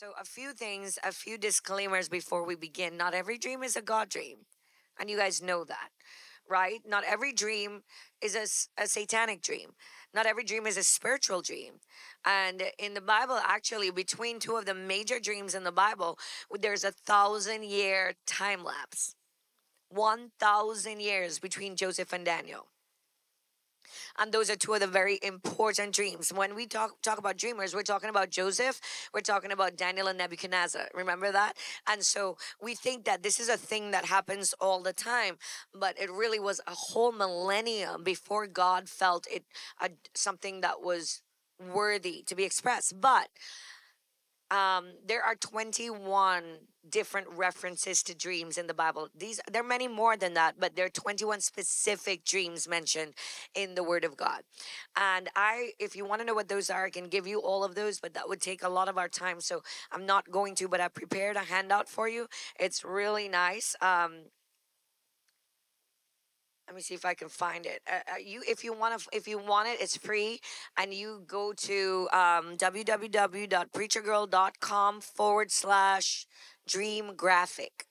So, a few things, a few disclaimers before we begin. Not every dream is a God dream. And you guys know that, right? Not every dream is a, a satanic dream. Not every dream is a spiritual dream. And in the Bible, actually, between two of the major dreams in the Bible, there's a thousand year time lapse. 1,000 years between Joseph and Daniel. And those are two of the very important dreams. When we talk talk about dreamers, we're talking about Joseph, we're talking about Daniel and Nebuchadnezzar. Remember that? And so we think that this is a thing that happens all the time, but it really was a whole millennium before God felt it something that was worthy to be expressed. But um, there are 21 different references to dreams in the Bible. These there are many more than that, but there are 21 specific dreams mentioned in the Word of God. And I, if you want to know what those are, I can give you all of those, but that would take a lot of our time. So I'm not going to, but I prepared a handout for you. It's really nice. Um, let me see if I can find it. Uh, uh, you, if you want to, if you want it, it's free, and you go to um, www.preachergirl.com forward slash dream graphic.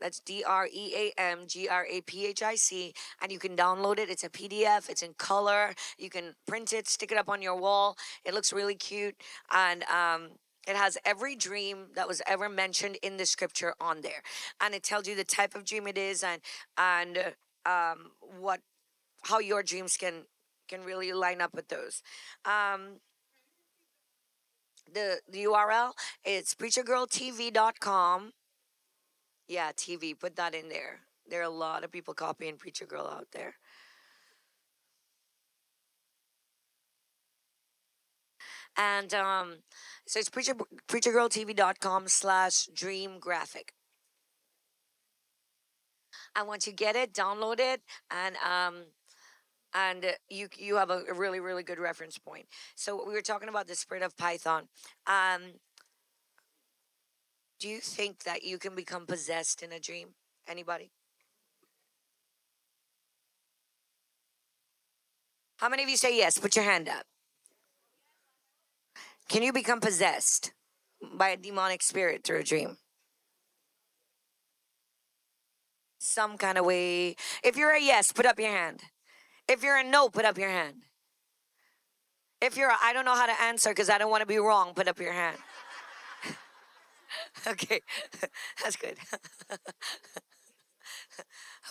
That's D R E A M G R A P H I C, and you can download it. It's a PDF. It's in color. You can print it, stick it up on your wall. It looks really cute, and um, it has every dream that was ever mentioned in the scripture on there, and it tells you the type of dream it is, and and uh, um, what how your dreams can can really line up with those. Um, the the URL it's preachergirltv.com. Yeah, TV. Put that in there. There are a lot of people copying Preacher Girl out there. And um, so it's preacher preachergirltv.com slash dream graphic. And once you get it, download it, and um, and uh, you you have a, really really good reference point. So we were talking about the spirit of Python. Um, do you think that you can become possessed in a dream? Anybody? How many of you say yes? Put your hand up. Can you become possessed by a demonic spirit through a dream? Some kind of way. If you're a yes, put up your hand. If you're a no, put up your hand. If you're I don't know how to answer because I don't want to be wrong, put up your hand. okay, that's good.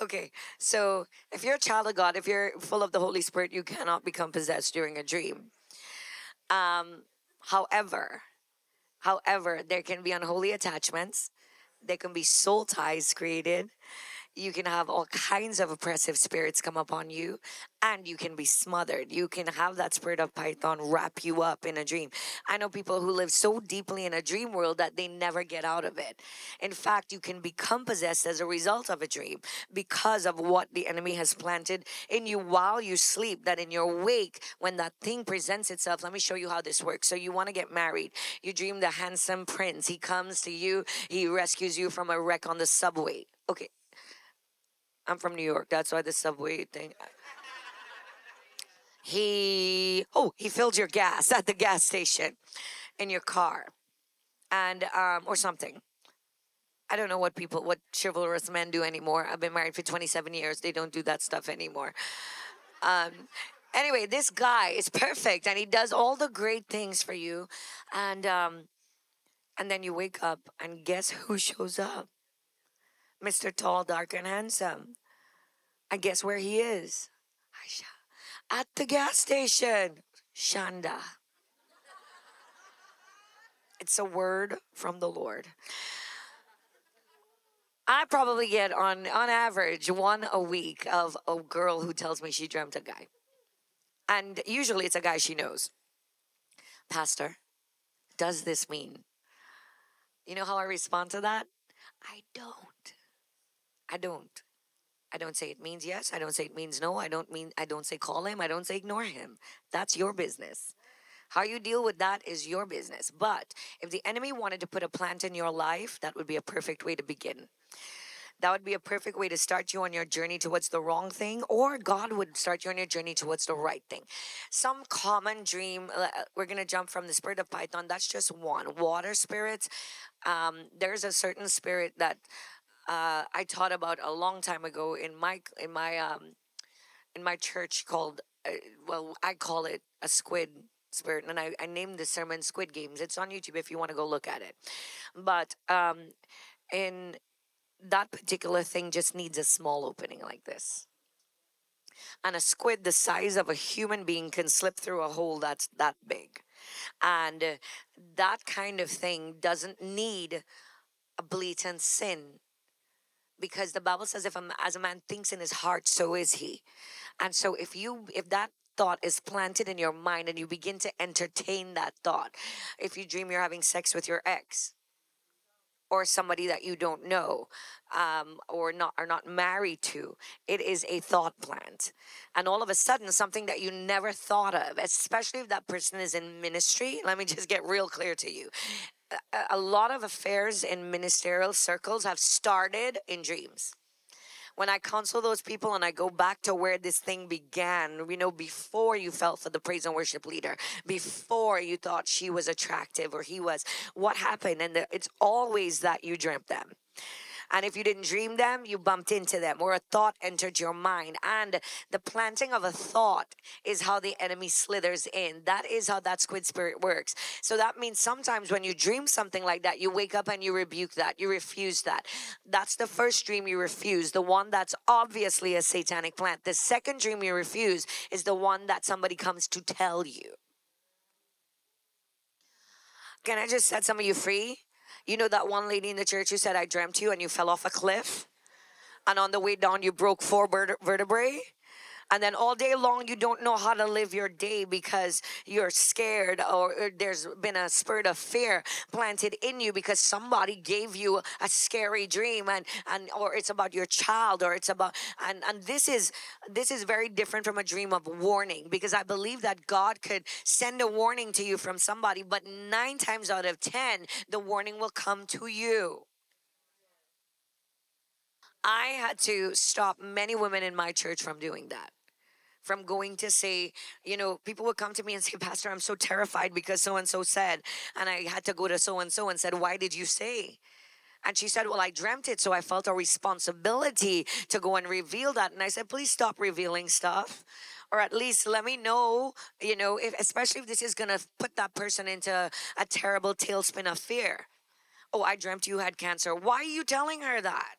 okay, so if you're a child of God, if you're full of the Holy Spirit, you cannot become possessed during a dream. Um, however, however, there can be unholy attachments. There can be soul ties created. You can have all kinds of oppressive spirits come upon you, and you can be smothered. You can have that spirit of Python wrap you up in a dream. I know people who live so deeply in a dream world that they never get out of it. In fact, you can become possessed as a result of a dream because of what the enemy has planted in you while you sleep. That in your wake, when that thing presents itself, let me show you how this works. So, you want to get married, you dream the handsome prince. He comes to you, he rescues you from a wreck on the subway. Okay, I'm from New York. That's why the subway thing. He oh he filled your gas at the gas station in your car, and um or something. I don't know what people what chivalrous men do anymore. I've been married for 27 years. They don't do that stuff anymore. Um, anyway, this guy is perfect, and he does all the great things for you, and um, and then you wake up, and guess who shows up? Mr. Tall, Dark, and Handsome. And guess where he is? Aisha. At the gas station. Shanda. It's a word from the Lord. I probably get on on average one a week of a girl who tells me she dreamt a guy. And usually it's a guy she knows. Pastor, does this mean? You know how I respond to that? I don't. I don't. I don't say it means yes. I don't say it means no. I don't mean I don't say call him. I don't say ignore him. That's your business. How you deal with that is your business. But if the enemy wanted to put a plant in your life, that would be a perfect way to begin. that would be a perfect way to start you on your journey towards the wrong thing, or God would start you on your journey towards the right thing. Some common dream, uh, we're going to jump from the spirit of Python, that's just one. Water spirits, um, there's a certain spirit that uh, I taught about a long time ago in my in my um, in my church called uh, well I call it a squid spirit and I, I named the sermon squid games. It's on youtube if you want to go look at it. But um in that particular thing just needs a small opening like this. And a squid the size of a human being can slip through a hole that's that big. And uh, that kind of thing doesn't need a blatant sin because the bible says if a, as a man thinks in his heart so is he. And so if you if that thought is planted in your mind and you begin to entertain that thought if you dream you're having sex with your ex or somebody that you don't know um, or not are not married to it is a thought plant. And all of a sudden something that you never thought of especially if that person is in ministry let me just get real clear to you a, lot of affairs in ministerial circles have started in dreams when I counsel those people and I go back to where this thing began, you know, before you felt for the praise and worship leader, before you thought she was attractive or he was, what happened? And it's always that you dreamt them. And if you didn't dream them, you bumped into them or a thought entered your mind. And the planting of a thought is how the enemy slithers in. That is how that squid spirit works. So that means sometimes when you dream something like that, you wake up and you rebuke that, you refuse that. That's the first dream you refuse, the one that's obviously a satanic plant. The second dream you refuse is the one that somebody comes to tell you. Can I just set some of you free? You know that one lady in the church who said, I dreamt you and you fell off a cliff? And on the way down, you broke four vertebrae? And then all day long you don't know how to live your day because you're scared or there's been a spirit of fear planted in you because somebody gave you a scary dream and and or it's about your child or it's about and and this is this is very different from a dream of warning because I believe that God could send a warning to you from somebody but 9 times out of 10 the warning will come to you. I had to stop many women in my church from doing that from going to say, you know, people would come to me and say, Pastor, I'm so terrified because so and so said. And I had to go to so and so and said, Why did you say? And she said, Well, I dreamt it, so I felt a responsibility to go and reveal that. And I said, Please stop revealing stuff. Or at least let me know, you know, if especially if this is gonna put that person into a terrible tailspin of fear. Oh, I dreamt you had cancer. Why are you telling her that?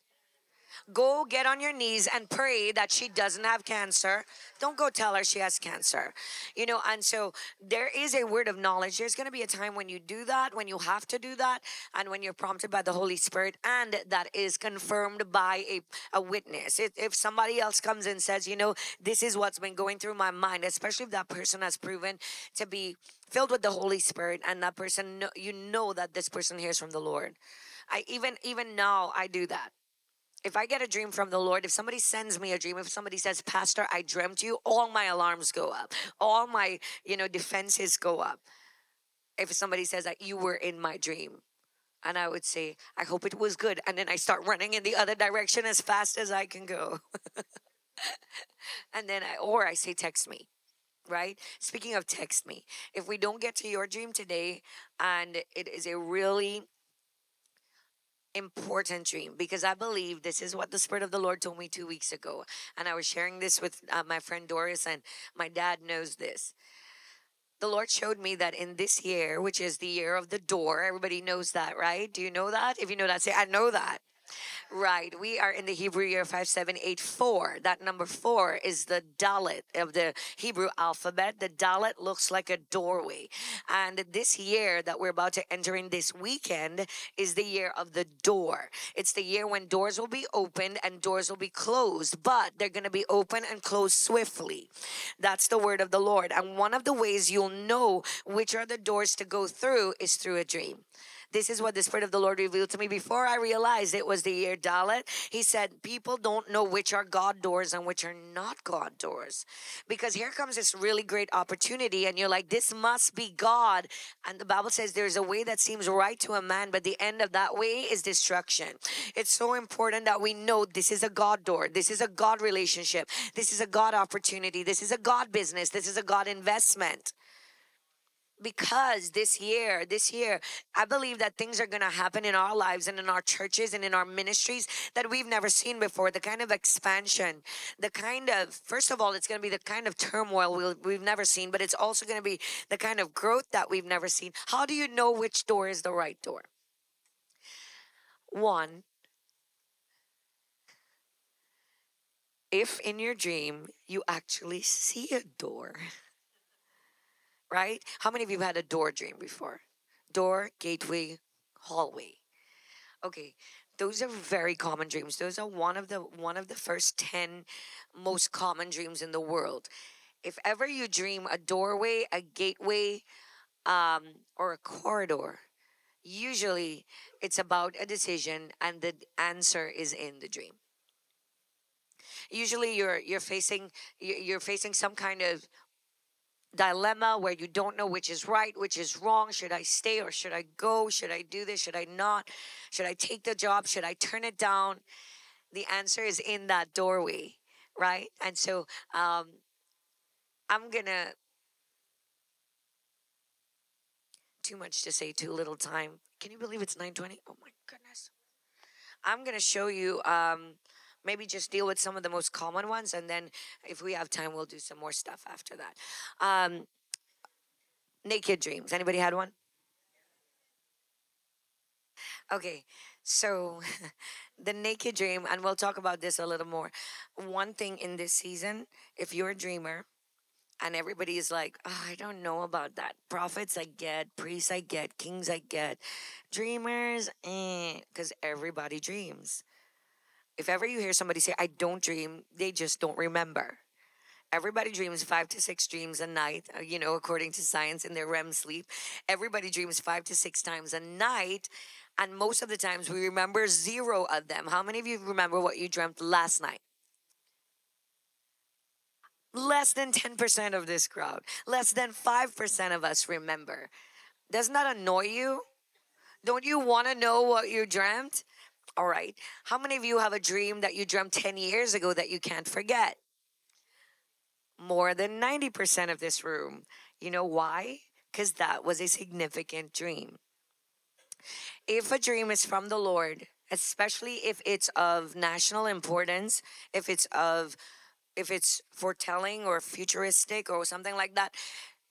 Go get on your knees and pray that she doesn't have cancer. Don't go tell her she has cancer. You know, and so there is a word of knowledge. There's going to be a time when you do that, when you have to do that, and when you're prompted by the Holy Spirit, and that is confirmed by a, a witness. If, if somebody else comes and says, you know, this is what's been going through my mind, especially if that person has proven to be filled with the Holy Spirit, and that person, you know that this person hears from the Lord. I even even now I do that if I get a dream from the Lord, if somebody sends me a dream, if somebody says, Pastor, I dreamt you, all my alarms go up. All my, you know, defenses go up. If somebody says that you were in my dream, and I would say, I hope it was good. And then I start running in the other direction as fast as I can go. and then I, or I say, text me, right? Speaking of text me, if we don't get to your dream today and it is a really important dream because I believe this is what the Spirit of the Lord told me two weeks ago. And I was sharing this with uh, my friend Doris, and my dad knows this. The Lord showed me that in this year, which is the year of the door, everybody knows that, right? Do you know that? If you know that, say, I know that. Right. We are in the Hebrew year 5784. That number four is the Dalet of the Hebrew alphabet. The Dalet looks like a doorway. And this year that we're about to enter in this weekend is the year of the door. It's the year when doors will be opened and doors will be closed, but they're going to be open and closed swiftly. That's the word of the Lord. And one of the ways you'll know which are the doors to go through is through a dream. This is what the Spirit of the Lord revealed to me before I realized it was the year Dalet. He said, People don't know which are God doors and which are not God doors. Because here comes this really great opportunity, and you're like, This must be God. And the Bible says there's a way that seems right to a man, but the end of that way is destruction. It's so important that we know this is a God door, this is a God relationship, this is a God opportunity, this is a God business, this is a God investment because this year, this year, I believe that things are going to happen in our lives and in our churches and in our ministries that we've never seen before. The kind of expansion, the kind of, first of all, it's going to be the kind of turmoil we'll, we've never seen, but it's also going to be the kind of growth that we've never seen. How do you know which door is the right door? One, if in your dream you actually see a door right? How many of you have had a door dream before? Door, gateway, hallway. Okay, those are very common dreams. Those are one of the one of the first 10 most common dreams in the world. If ever you dream a doorway, a gateway, um, or a corridor, usually it's about a decision and the answer is in the dream. Usually you're you're facing you're facing some kind of dilemma where you don't know which is right, which is wrong. Should I stay or should I go? Should I do this? Should I not? Should I take the job? Should I turn it down? The answer is in that doorway, right? And so um, I'm going to. Too much to say, too little time. Can you believe it's 9:20? Oh my goodness. I'm going to show you um, maybe just deal with some of the most common ones and then if we have time we'll do some more stuff after that um, naked dreams anybody had one okay so the naked dream and we'll talk about this a little more one thing in this season if you're a dreamer and everybody is like, oh, I don't know about that. Prophets, I get. Priests, I get. Kings, I get. Dreamers, eh, because everybody dreams. If ever you hear somebody say, I don't dream, they just don't remember. Everybody dreams five to six dreams a night, uh, you know, according to science in their REM sleep. Everybody dreams five to six times a night. And most of the times we remember zero of them. How many of you remember what you dreamt last night? Less than 10% of this crowd, less than 5% of us remember. Doesn't that annoy you? Don't you want to know what you dreamt? All right. How many of you have a dream that you dreamt 10 years ago that you can't forget? More than 90% of this room. You know why? Because that was a significant dream. If a dream is from the Lord, especially if it's of national importance, if it's of if it's foretelling or futuristic or something like that,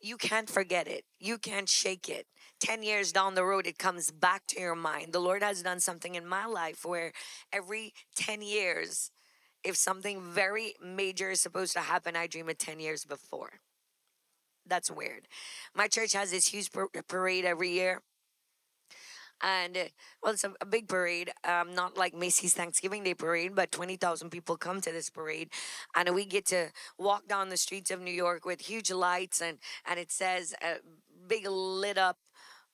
you can't forget it. You can't shake it. 10 years down the road, it comes back to your mind. The Lord has done something in my life where every 10 years, if something very major is supposed to happen, I dream it 10 years before. That's weird. My church has this huge parade every year. And well, it's a, a big parade, um, not like Macy's Thanksgiving Day parade, but 20,000 people come to this parade. And we get to walk down the streets of New York with huge lights, and, and it says, uh, big lit up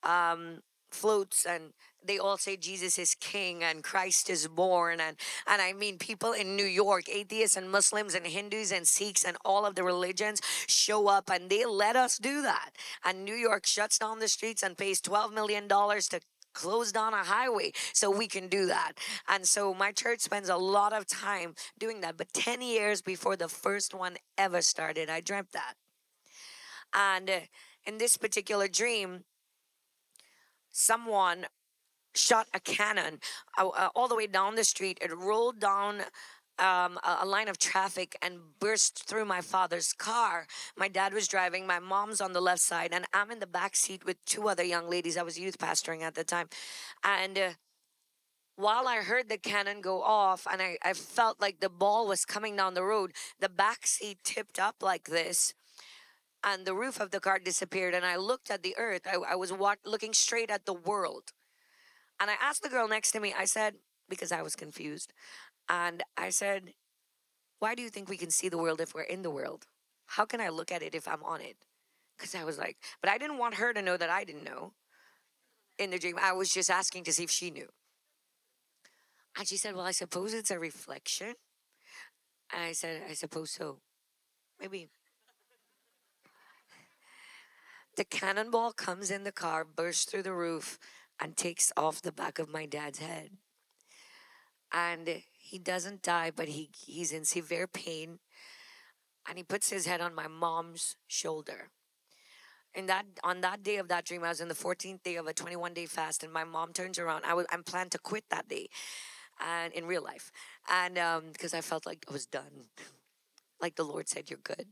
um, floats and they all say Jesus is king and Christ is born and and I mean people in New York atheists and Muslims and Hindus and Sikhs and all of the religions show up and they let us do that. And New York shuts down the streets and pays 12 million dollars to close down a highway so we can do that. And so my church spends a lot of time doing that but 10 years before the first one ever started I dreamt that. And uh, in this particular dream someone shot a cannon uh, uh, all the way down the street. It rolled down um, a, a, line of traffic and burst through my father's car. My dad was driving, my mom's on the left side, and I'm in the back seat with two other young ladies. I was youth pastoring at the time. And uh, while I heard the cannon go off and I, I felt like the ball was coming down the road, the back seat tipped up like this and the roof of the car disappeared and i looked at the earth i, I was walk, looking straight at the world and i asked the girl next to me i said because i was confused and i said why do you think we can see the world if we're in the world how can i look at it if i'm on it because i was like but i didn't want her to know that i didn't know in the dream. I was just asking to see if she knew. And she said, Well, I suppose it's a reflection. And I said, I suppose so. Maybe. The cannonball comes in the car, bursts through the roof, and takes off the back of my dad's head. And he doesn't die, but he, he's in severe pain. And he puts his head on my mom's shoulder. And that on that day of that dream, I was in the 14th day of a 21 day fast, and my mom turns around. I was I'm planned to quit that day, and in real life, and because um, I felt like I was done, like the Lord said, "You're good."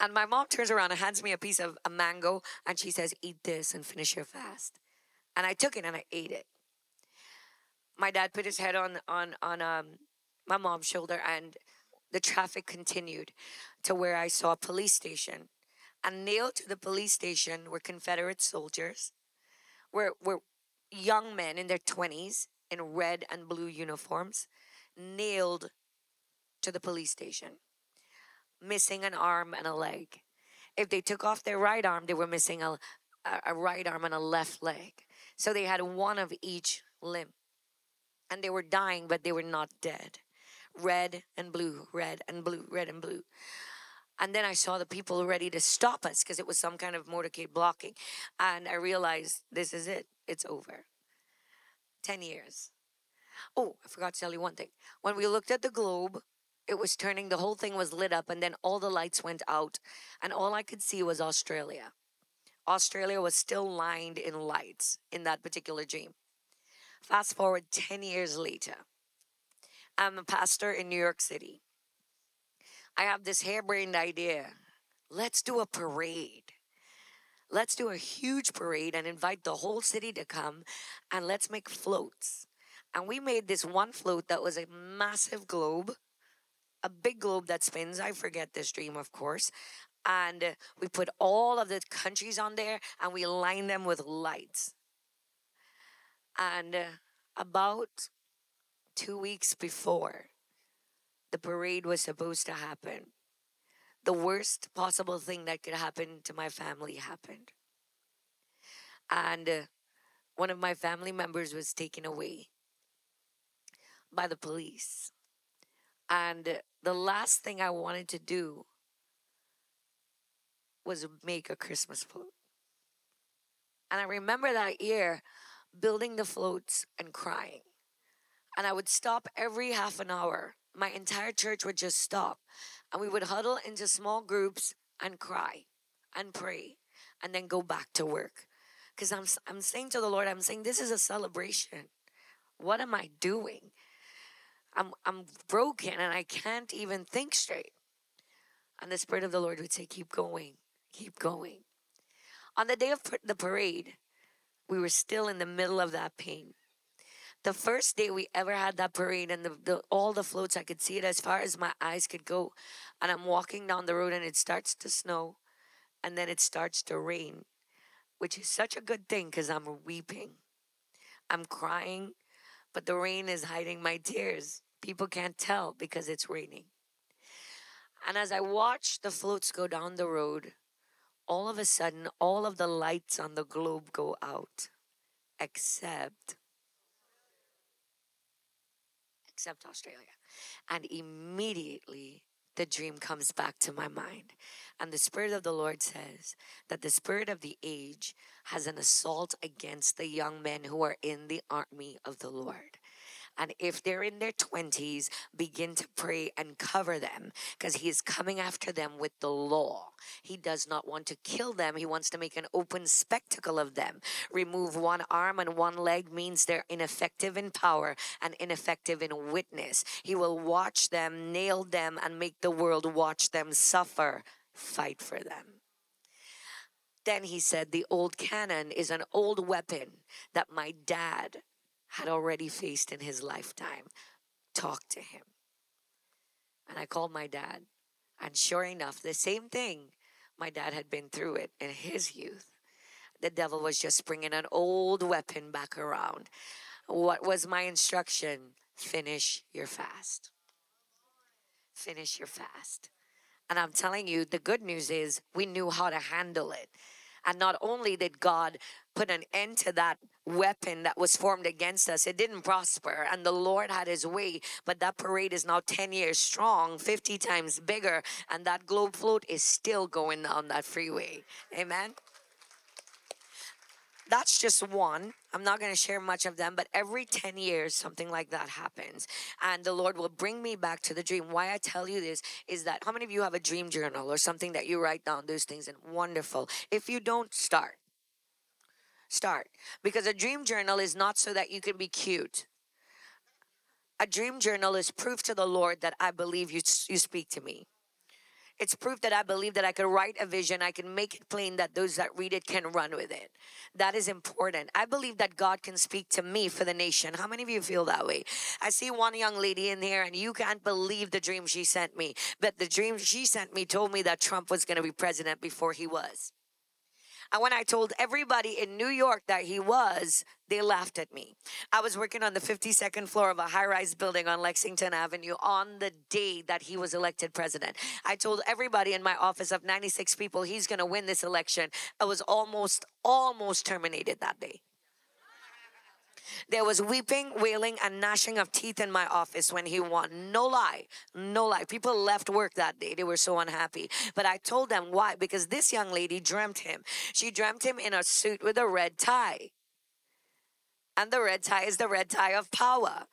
And my mom turns around and hands me a piece of a mango and she says, Eat this and finish your fast. And I took it and I ate it. My dad put his head on on on um, my mom's shoulder and the traffic continued to where I saw a police station. And nailed to the police station were Confederate soldiers, were, were young men in their 20s in red and blue uniforms, nailed to the police station missing an arm and a leg. If they took off their right arm, they were missing a, a right arm and a left leg. So they had one of each limb. And they were dying, but they were not dead. Red and blue, red and blue, red and blue. And then I saw the people ready to stop us because it was some kind of motorcade blocking. And I realized this is it, it's over. 10 years. Oh, I forgot to tell you one thing. When we looked at the globe, it was turning, the whole thing was lit up, and then all the lights went out, and all I could see was Australia. Australia was still lined in lights in that particular dream. Fast forward 10 years later, I'm a pastor in New York City. I have this harebrained idea. Let's do a parade. Let's do a huge parade and invite the whole city to come and let's make floats. And we made this one float that was a massive globe a big globe that spins. I forget this dream, of course. And we put all of the countries on there and we line them with lights. And uh, about two weeks before the parade was supposed to happen, the worst possible thing that could happen to my family happened. And uh, one of my family members was taken away by the police. And the last thing I wanted to do was make a Christmas float. And I remember that year building the floats and crying. And I would stop every half an hour. My entire church would just stop. And we would huddle into small groups and cry and pray and then go back to work. Because I'm, I'm saying to the Lord, I'm saying, this is a celebration. What am I doing? I'm, I'm broken and I can't even think straight. And the Spirit of the Lord would say, Keep going, keep going. On the day of the parade, we were still in the middle of that pain. The first day we ever had that parade, and the, the, all the floats, I could see it as far as my eyes could go. And I'm walking down the road, and it starts to snow, and then it starts to rain, which is such a good thing because I'm weeping. I'm crying but the rain is hiding my tears. People can't tell because it's raining. And as I watch the floats go down the road, all of a sudden, all of the lights on the globe go out, except except Australia. And immediately the dream comes back to my mind. And the Spirit of the Lord says that the Spirit of the age has an assault against the young men who are in the army of the Lord. And if they're in their 20s, begin to pray and cover them because he is coming after them with the law. He does not want to kill them, he wants to make an open spectacle of them. Remove one arm and one leg means they're ineffective in power and ineffective in witness. He will watch them, nail them, and make the world watch them suffer. Fight for them. Then he said, The old cannon is an old weapon that my dad had already faced in his lifetime. Talk to him. And I called my dad. And sure enough, the same thing, my dad had been through it in his youth. The devil was just bringing an old weapon back around. What was my instruction? Finish your fast. Finish your fast. And I'm telling you, the good news is we knew how to handle it. And not only did God put an end to that weapon that was formed against us, it didn't prosper. And the Lord had his way. But that parade is now 10 years strong, 50 times bigger. And that globe float is still going on that freeway. Amen that's just one. I'm not going to share much of them, but every 10 years, something like that happens. And the Lord will bring me back to the dream. Why I tell you this is that how many of you have a dream journal or something that you write down those things? And wonderful. If you don't, start. Start. Because a dream journal is not so that you can be cute. A dream journal is proof to the Lord that I believe you, you speak to me. It's proof that I believe that I can write a vision, I can make it plain that those that read it can run with it. That is important. I believe that God can speak to me for the nation. How many of you feel that way? I see one young lady in here, and you can't believe the dream she sent me. But the dream she sent me told me that Trump was going to be president before he was. And when I told everybody in New York that he was, they laughed at me. I was working on the 52nd floor of a high rise building on Lexington Avenue on the day that he was elected president. I told everybody in my office of 96 people he's going to win this election. I was almost, almost terminated that day. There was weeping, wailing, and gnashing of teeth in my office when he won. No lie. No lie. People left work that day. They were so unhappy. But I told them why. Because this young lady dreamt him. She dreamt him in a suit with a red tie. And the red tie is the red tie of power.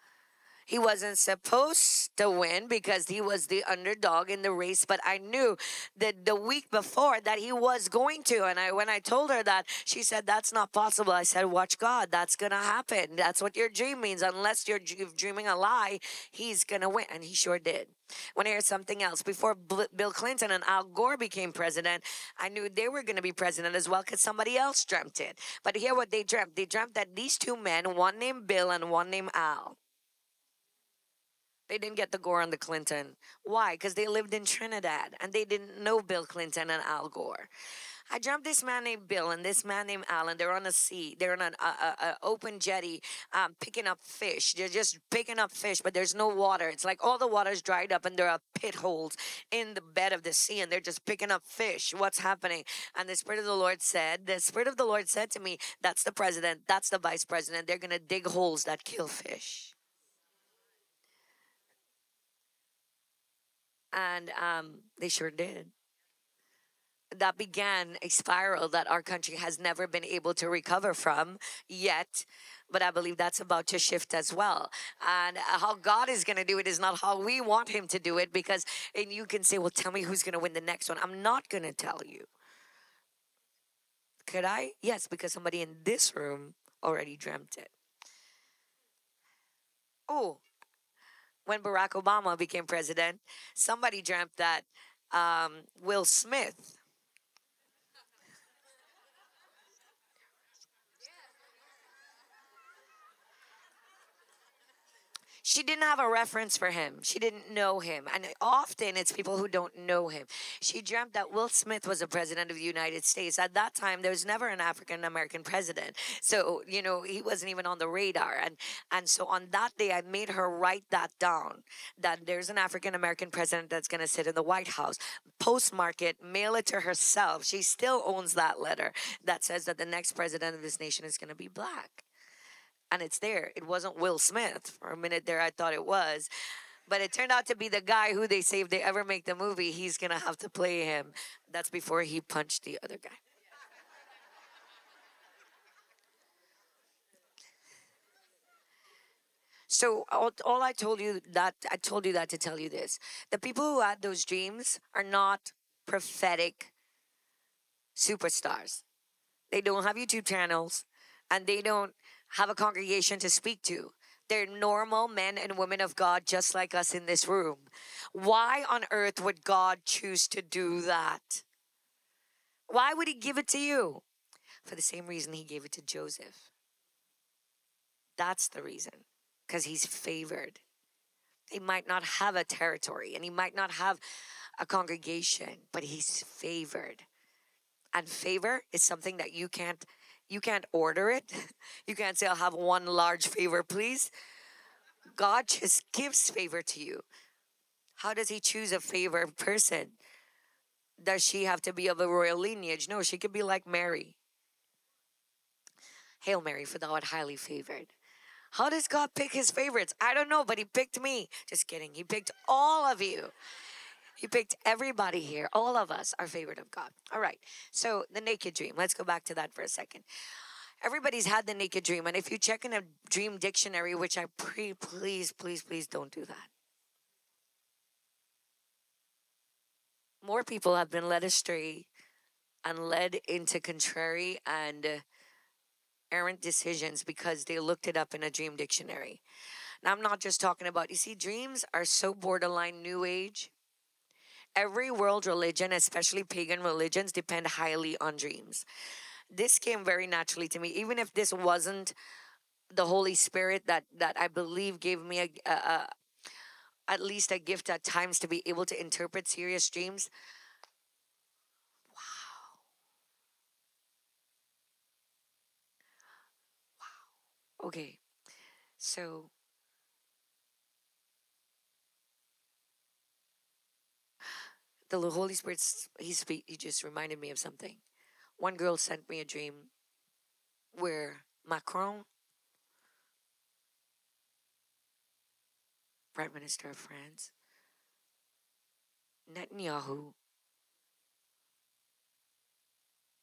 He wasn't supposed to win because he was the underdog in the race, but I knew that the week before that he was going to. And I when I told her that, she said, That's not possible. I said, Watch God, that's gonna happen. That's what your dream means. Unless you're dreaming a lie, he's gonna win. And he sure did. When I heard something else, before Bill Clinton and Al Gore became president, I knew they were going to be president as well because somebody else dreamt it. But hear what they dreamt. They dreamt that these two men, one named Bill and one named Al, they didn't get the Gore and the Clinton. Why? Because they lived in Trinidad and they didn't know Bill Clinton and Al Gore. I jumped this man named Bill and this man named Alan. They're on a sea. They're on an a, a, open jetty, um, picking up fish. They're just picking up fish, but there's no water. It's like all the water's dried up and there are pit holes in the bed of the sea, and they're just picking up fish. What's happening? And the Spirit of the Lord said, the Spirit of the Lord said to me, "That's the president. That's the vice president. They're gonna dig holes that kill fish." And um, they sure did. That began a spiral that our country has never been able to recover from yet. But I believe that's about to shift as well. And how God is going to do it is not how we want Him to do it because, and you can say, well, tell me who's going to win the next one. I'm not going to tell you. Could I? Yes, because somebody in this room already dreamt it. Oh, when Barack Obama became president, somebody dreamt that um, Will Smith she didn't have a reference for him. She didn't know him. And often it's people who don't know him. She dreamt that Will Smith was a president of the United States. At that time, there was never an African American president. So, you know, he wasn't even on the radar. And and so on that day, I made her write that down that there's an African American president that's going to sit in the White House, postmark it, mail it to herself. She still owns that letter that says that the next president of this nation is going to be black and it's there. It wasn't Will Smith. For a minute there, I thought it was. But it turned out to be the guy who they say if they ever make the movie, he's going to have to play him. That's before he punched the other guy. So all, all, I told you that I told you that to tell you this: the people who had those dreams are not prophetic superstars. They don't have YouTube channels, and they don't have a congregation to speak to. They're normal men and women of God, just like us in this room. Why on earth would God choose to do that? Why would He give it to you? For the same reason He gave it to Joseph. That's the reason, because He's favored. He might not have a territory and He might not have a congregation, but He's favored. And favor is something that you can't you can't order it. You can't say, I'll have one large favor, please. God just gives favor to you. How does He choose a favored person? does she have to be of a royal lineage? No, she could be like Mary. Hail Mary, for thou art highly favored. How does God pick his favorites? I don't know, but he picked me. Just kidding. He picked all of you. He picked everybody here. All of us are favorite of God. All right. So the naked dream. Let's go back to that for a second. Everybody's had the naked dream, and if you check in a dream dictionary, which I pre please, please, please don't do that. More people have been led astray and led into contrary and errant decisions because they looked it up in a dream dictionary. Now, I'm not just talking about, you see, dreams are so borderline new age. Every world religion, especially pagan religions, depend highly on dreams. This came very naturally to me, even if this wasn't the Holy Spirit that that I believe gave me a, a, a at least a gift at times to be able to interpret serious dreams. Wow. Wow. Okay, so the Holy Spirit, he speak, he just reminded me of something. One girl sent me a dream where Macron, Prime Minister of France, Netanyahu,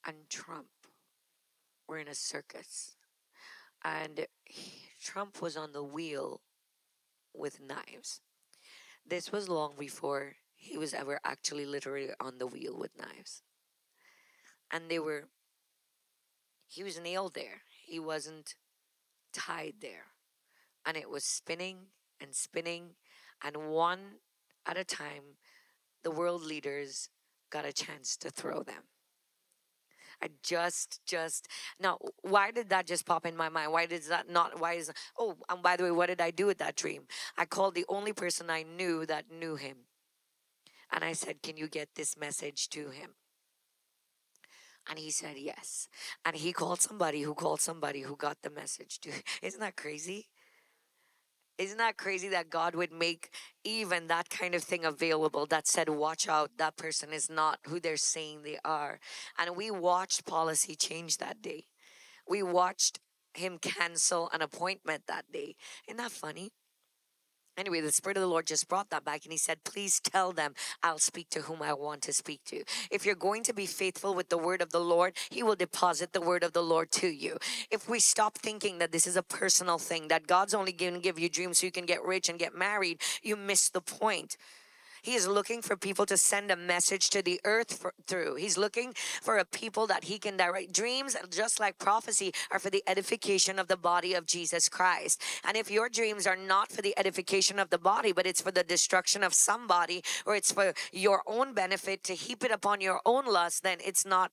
and Trump were in a circus and he, Trump was on the wheel with knives. This was long before he was ever actually literally on the wheel with knives. And they were, he was nailed there. He wasn't tied there. And it was spinning and spinning. And one at a time, the world leaders got a chance to throw them. I just, just now. Why did that just pop in my mind? Why did that not? Why is? Oh, and by the way, what did I do with that dream? I called the only person I knew that knew him, and I said, "Can you get this message to him?" And he said yes. And he called somebody who called somebody who got the message to. Isn't that crazy? Isn't that crazy that God would make even that kind of thing available that said, watch out, that person is not who they're saying they are? And we watched policy change that day. We watched him cancel an appointment that day. Isn't that funny? Anyway, the Spirit of the Lord just brought that back and He said, Please tell them I'll speak to whom I want to speak to. If you're going to be faithful with the word of the Lord, He will deposit the word of the Lord to you. If we stop thinking that this is a personal thing, that God's only going to give you dreams so you can get rich and get married, you miss the point. He is looking for people to send a message to the earth for, through. He's looking for a people that he can direct. Dreams, just like prophecy, are for the edification of the body of Jesus Christ. And if your dreams are not for the edification of the body, but it's for the destruction of somebody, or it's for your own benefit to heap it upon your own lust, then it's not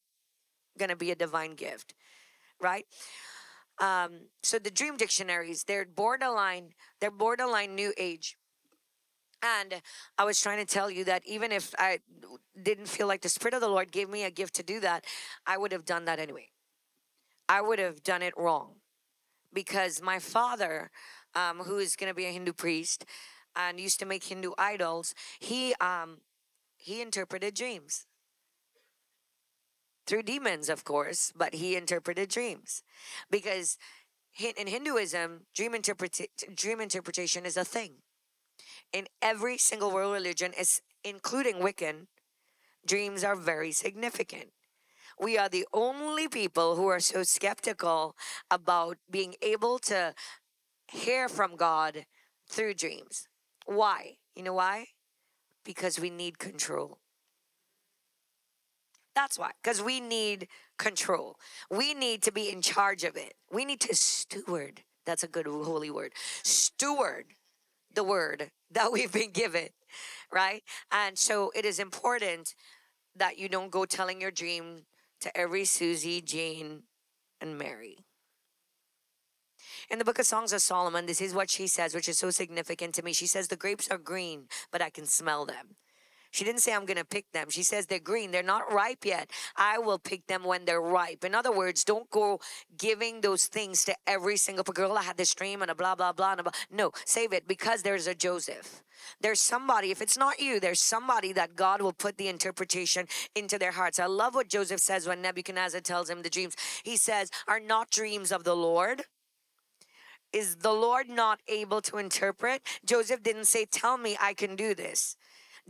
going to be a divine gift, right? Um, so the dream dictionaries, they're borderline, they're borderline new age and I was trying to tell you that even if I didn't feel like the Spirit of the Lord gave me a gift to do that, I would have done that anyway. I would have done it wrong. Because my father, um, who is going to be a Hindu priest and used to make Hindu idols, he um, he interpreted dreams. Through demons, of course, but he interpreted dreams. Because in Hinduism, dream interpreta- dream interpretation is a thing in every single world religion, is including Wiccan, dreams are very significant. We are the only people who are so skeptical about being able to hear from God through dreams. Why? You know why? Because we need control. That's why. Because we need control. We need to be in charge of it. We need to steward. That's a good holy word. Steward the word that we've been given, right? And so it is important that you don't go telling your dream to every Susie, Jane, and Mary. In the book of Songs of Solomon, this is what she says, which is so significant to me. She says, The grapes are green, but I can smell them. She didn't say I'm going to pick them. She says they're green. They're not ripe yet. I will pick them when they're ripe. In other words, don't go giving those things to every single girl. I had this dream and a blah, blah, blah. And blah. No, save it because there's a Joseph. There's somebody, if it's not you, there's somebody that God will put the interpretation into their hearts. I love what Joseph says when Nebuchadnezzar tells him the dreams. He says, Are not dreams of the Lord? Is the Lord not able to interpret? Joseph didn't say, Tell me I can do this.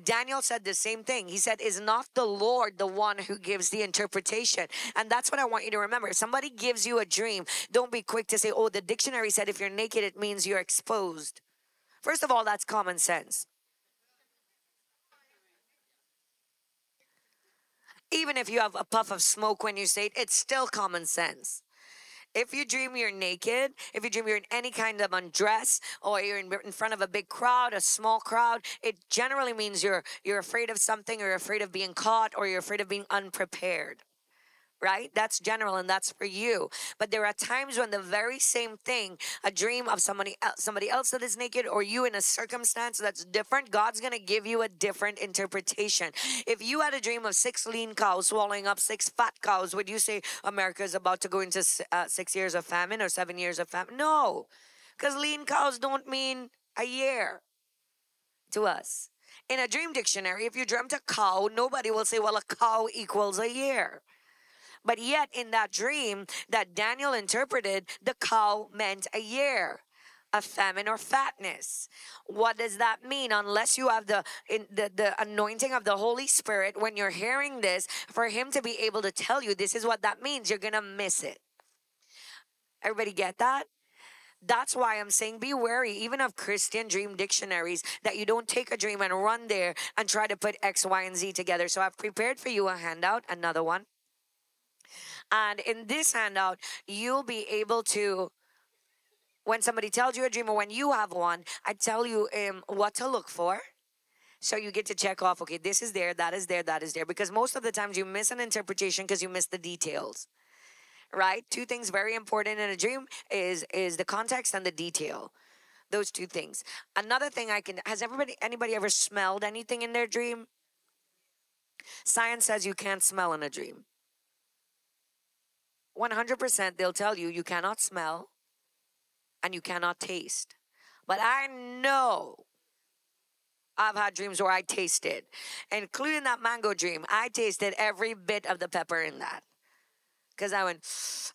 Daniel said the same thing. He said, Is not the Lord the one who gives the interpretation? And that's what I want you to remember. If somebody gives you a dream, don't be quick to say, Oh, the dictionary said if you're naked, it means you're exposed. First of all, that's common sense. Even if you have a puff of smoke when you say it, it's still common sense. If you dream you're naked, if you dream you're in any kind of undress, or you're in, in front of a big crowd, a small crowd, it generally means you're you're afraid of something, or you're afraid of being caught, or you're afraid of being unprepared right? That's general and that's for you. But there are times when the very same thing, a dream of somebody else, somebody else that is naked or you in a circumstance that's different, God's going to give you a different interpretation. If you had a dream of six lean cows swallowing up six fat cows, would you say America is about to go into uh, 6 years of famine or 7 years of famine? No. Cuz lean cows don't mean a year to us. In a dream dictionary, if you dreamt a cow, nobody will say, well, a cow equals a year. But yet, in that dream that Daniel interpreted, the cow meant a year a famine or fatness. What does that mean? Unless you have the, in, the the anointing of the Holy Spirit, when you're hearing this, for Him to be able to tell you this is what that means, you're gonna miss it. Everybody get that? That's why I'm saying be wary, even of Christian dream dictionaries, that you don't take a dream and run there and try to put X, Y, and Z together. So I've prepared for you a handout, another one. And in this handout, you'll be able to when somebody tells you a dream or when you have one, I tell you um, what to look for. So you get to check off, okay, this is there, that is there, that is there. Because most of the times you miss an interpretation because you miss the details. Right? Two things very important in a dream is is the context and the detail. Those two things. Another thing I can has everybody anybody ever smelled anything in their dream? Science says you can't smell in a dream. 100% they'll tell you you cannot smell and you cannot taste. But I know I've had dreams where I tasted, including that mango dream. I tasted every bit of the pepper in that. Because I went,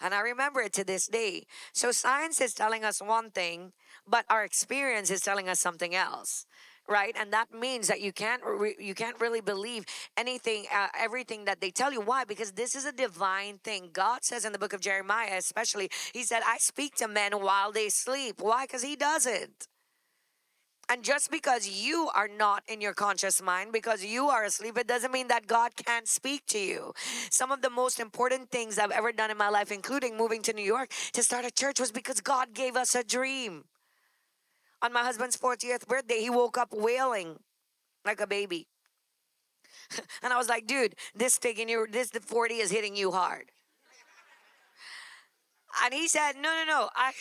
and I remember it to this day. So science is telling us one thing, but our experience is telling us something else right? And that means that you can't re- you can't really believe anything uh, everything that they tell you. Why? Because this is a divine thing. God says in the book of jeremiah especially he said i speak to men while they sleep. Why? Because he doesn't. And just because you are not in your conscious mind, because you are asleep, it doesn't mean that God can't speak to you. Some of the most important things I've ever done in my life, including moving to New York to start a church, was because God gave us a dream on my husband's 40th birthday, he woke up wailing like a baby. and I was like, dude, this taking you, this the 40 is hitting you hard. And he said, no, no, no, I,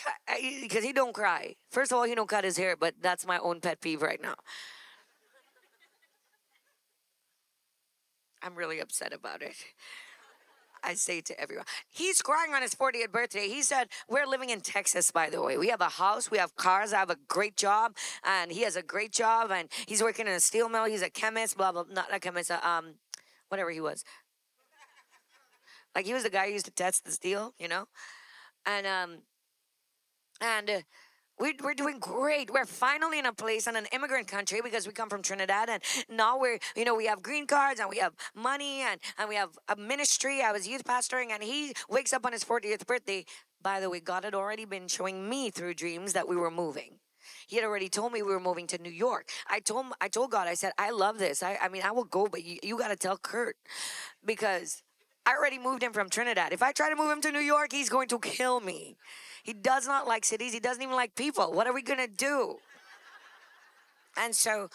because he don't cry. First of all, he don't cut his hair, but that's my own pet peeve right now. I'm really upset about it. I say to everyone. He's crying on his 40th birthday. He said, We're living in Texas, by the way. We have a house, we have cars, I have a great job, and he has a great job, and he's working in a steel mill. He's a chemist, blah, blah, not a chemist, uh, um, whatever he was. Like he was the guy who used to test the steel, you know? And, um, and, uh, we're, we're doing great. We're finally in a place in an immigrant country because we come from Trinidad and now we're, you know, we have green cards and we have money and, and we have a ministry. I was youth pastoring and he wakes up on his 40th birthday. By the way, God had already been showing me through dreams that we were moving. He had already told me we were moving to New York. I told I told God, I said, I love this. I, I mean, I will go, but you, you got to tell Kurt because I already moved him from Trinidad. If I try to move him to New York, he's going to kill me. He does not like cities. He doesn't even like people. What are we going to do? And so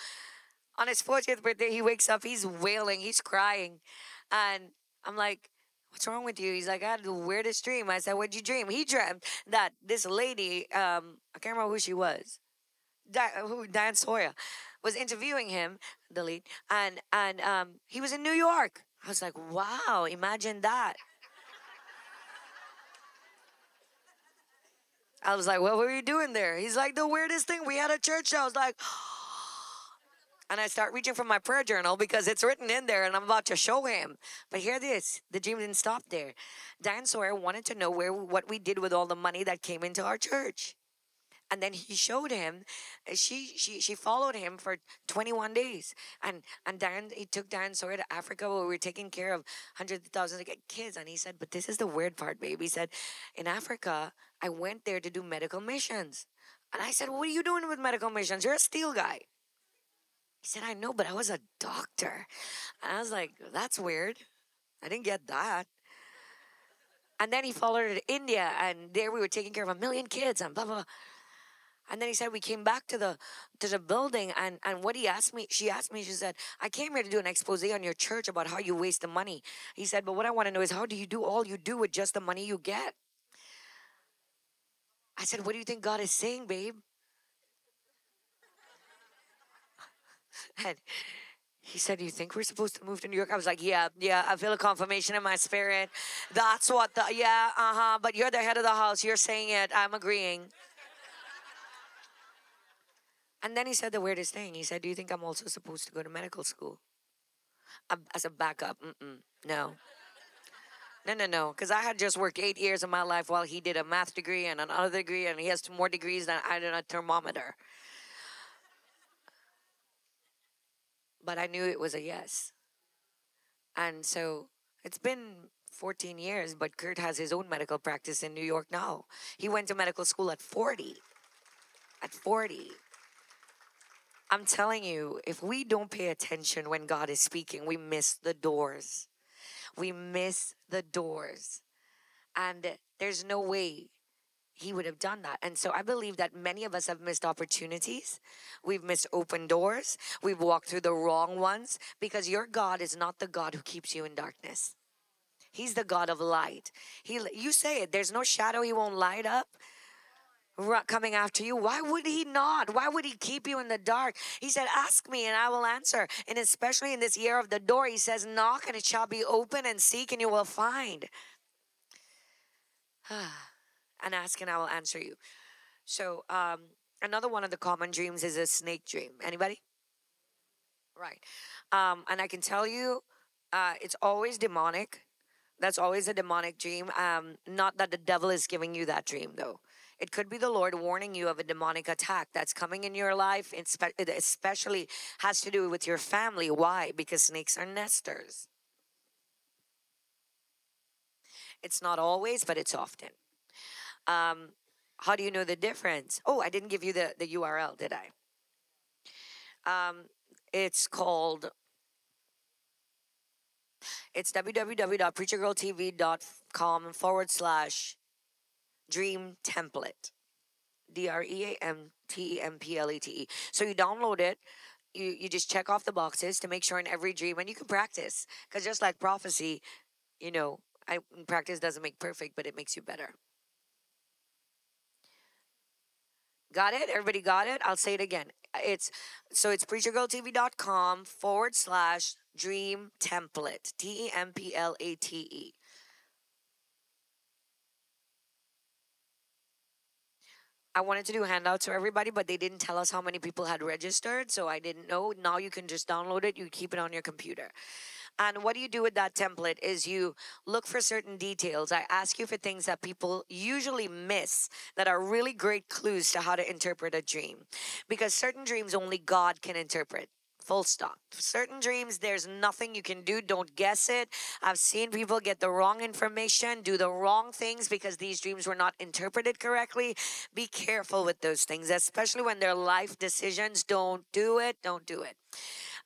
on his 40th birthday, he wakes up, he's wailing, he's crying. And I'm like, What's wrong with you? He's like, I had the weirdest dream. I said, What'd you dream? He dreamt that this lady, um, I can't remember who she was, Di- who, Diane Sawyer, was interviewing him, the lead, and and um, he was in New York. I was like, wow, imagine that. I was like, what were you doing there? He's like, the weirdest thing. We had a church. I was like, and I start reaching for my prayer journal because it's written in there and I'm about to show him. But hear this the dream didn't stop there. Dan Sawyer wanted to know where what we did with all the money that came into our church and then he showed him uh, she she she followed him for 21 days. And and dan he took dan sawyer to africa where we were taking care of hundreds of thousands of kids. And he said but this is the weird part baby. He said in africa i went there to do medical missions. And i said what are you doing with medical missions? You're a steel guy. He said i know but i was a doctor. And i was like that's weird. I didn't get that. And then he followed her to India, and there we were taking care of a million kids, and blah blah. blah. And then he said we came back to the to the building and and what he asked me, she asked me, she said, I came here to do an expose on your church about how you waste the money. He said, but what I want to know is how do you do all you do with just the money you get? I said, what do you think God is saying, babe? and he said, You think we're supposed to move to New York? I was like, Yeah, yeah, I feel a confirmation in my spirit. That's what the, yeah, uh huh. But you're the head of the house. You're saying it. I'm agreeing. And then he said the weirdest thing. He said, Do you think I'm also supposed to go to medical school? As a backup, Mm-mm, no. No, no, no. Because I had just worked eight years of my life while he did a math degree and another degree, and he has two more degrees than I did a thermometer. But I knew it was a yes. And so it's been 14 years, but Kurt has his own medical practice in New York now. He went to medical school at 40. At 40. I'm telling you, if we don't pay attention when God is speaking, we miss the doors. We miss the doors. And there's no way he would have done that. And so I believe that many of us have missed opportunities. We've missed open doors. We've walked through the wrong ones because your God is not the God who keeps you in darkness. He's the God of light. He you say it, there's no shadow he won't light up coming after you. Why would he not? Why would he keep you in the dark? He said, Ask me and I will answer. And especially in this year of the door, he says, Knock and it shall be open, and seek and you will find. and ask and I will answer you. So, um, another one of the common dreams is a snake dream. Anybody? Right. Um, and I can tell you, uh, it's always demonic. That's always a demonic dream. Um, not that the devil is giving you that dream, though. It could be the Lord warning you of a demonic attack that's coming in your life. It especially has to do with your family. Why? Because snakes are nesters. It's not always, but it's often. Um, how do you know the difference? Oh, I didn't give you the, the URL, did I? Um, it's called it's www.preachergirltv.com forward slash Dream Template. D R E A M T E M P L E T E. So you download it. You, you just check off the boxes to make sure in every dream, and you can practice. Because just like prophecy, you know, I, practice doesn't make perfect, but it makes you better. Got it? Everybody got it? I'll say it again. It's so it's preachergirltv.com forward slash dream template. T E M P L A T E. I wanted to do handouts for everybody, but they didn't tell us how many people had registered, so I didn't know. Now you can just download it, you keep it on your computer. And what do you do with that template is you look for certain details. I ask you for things that people usually miss that are really great clues to how to interpret a dream. Because certain dreams only God can interpret. Full stop. Certain dreams, there's nothing you can do. Don't guess it. I've seen people get the wrong information, do the wrong things because these dreams were not interpreted correctly. Be careful with those things, especially when they're life decisions. Don't do it. Don't do it.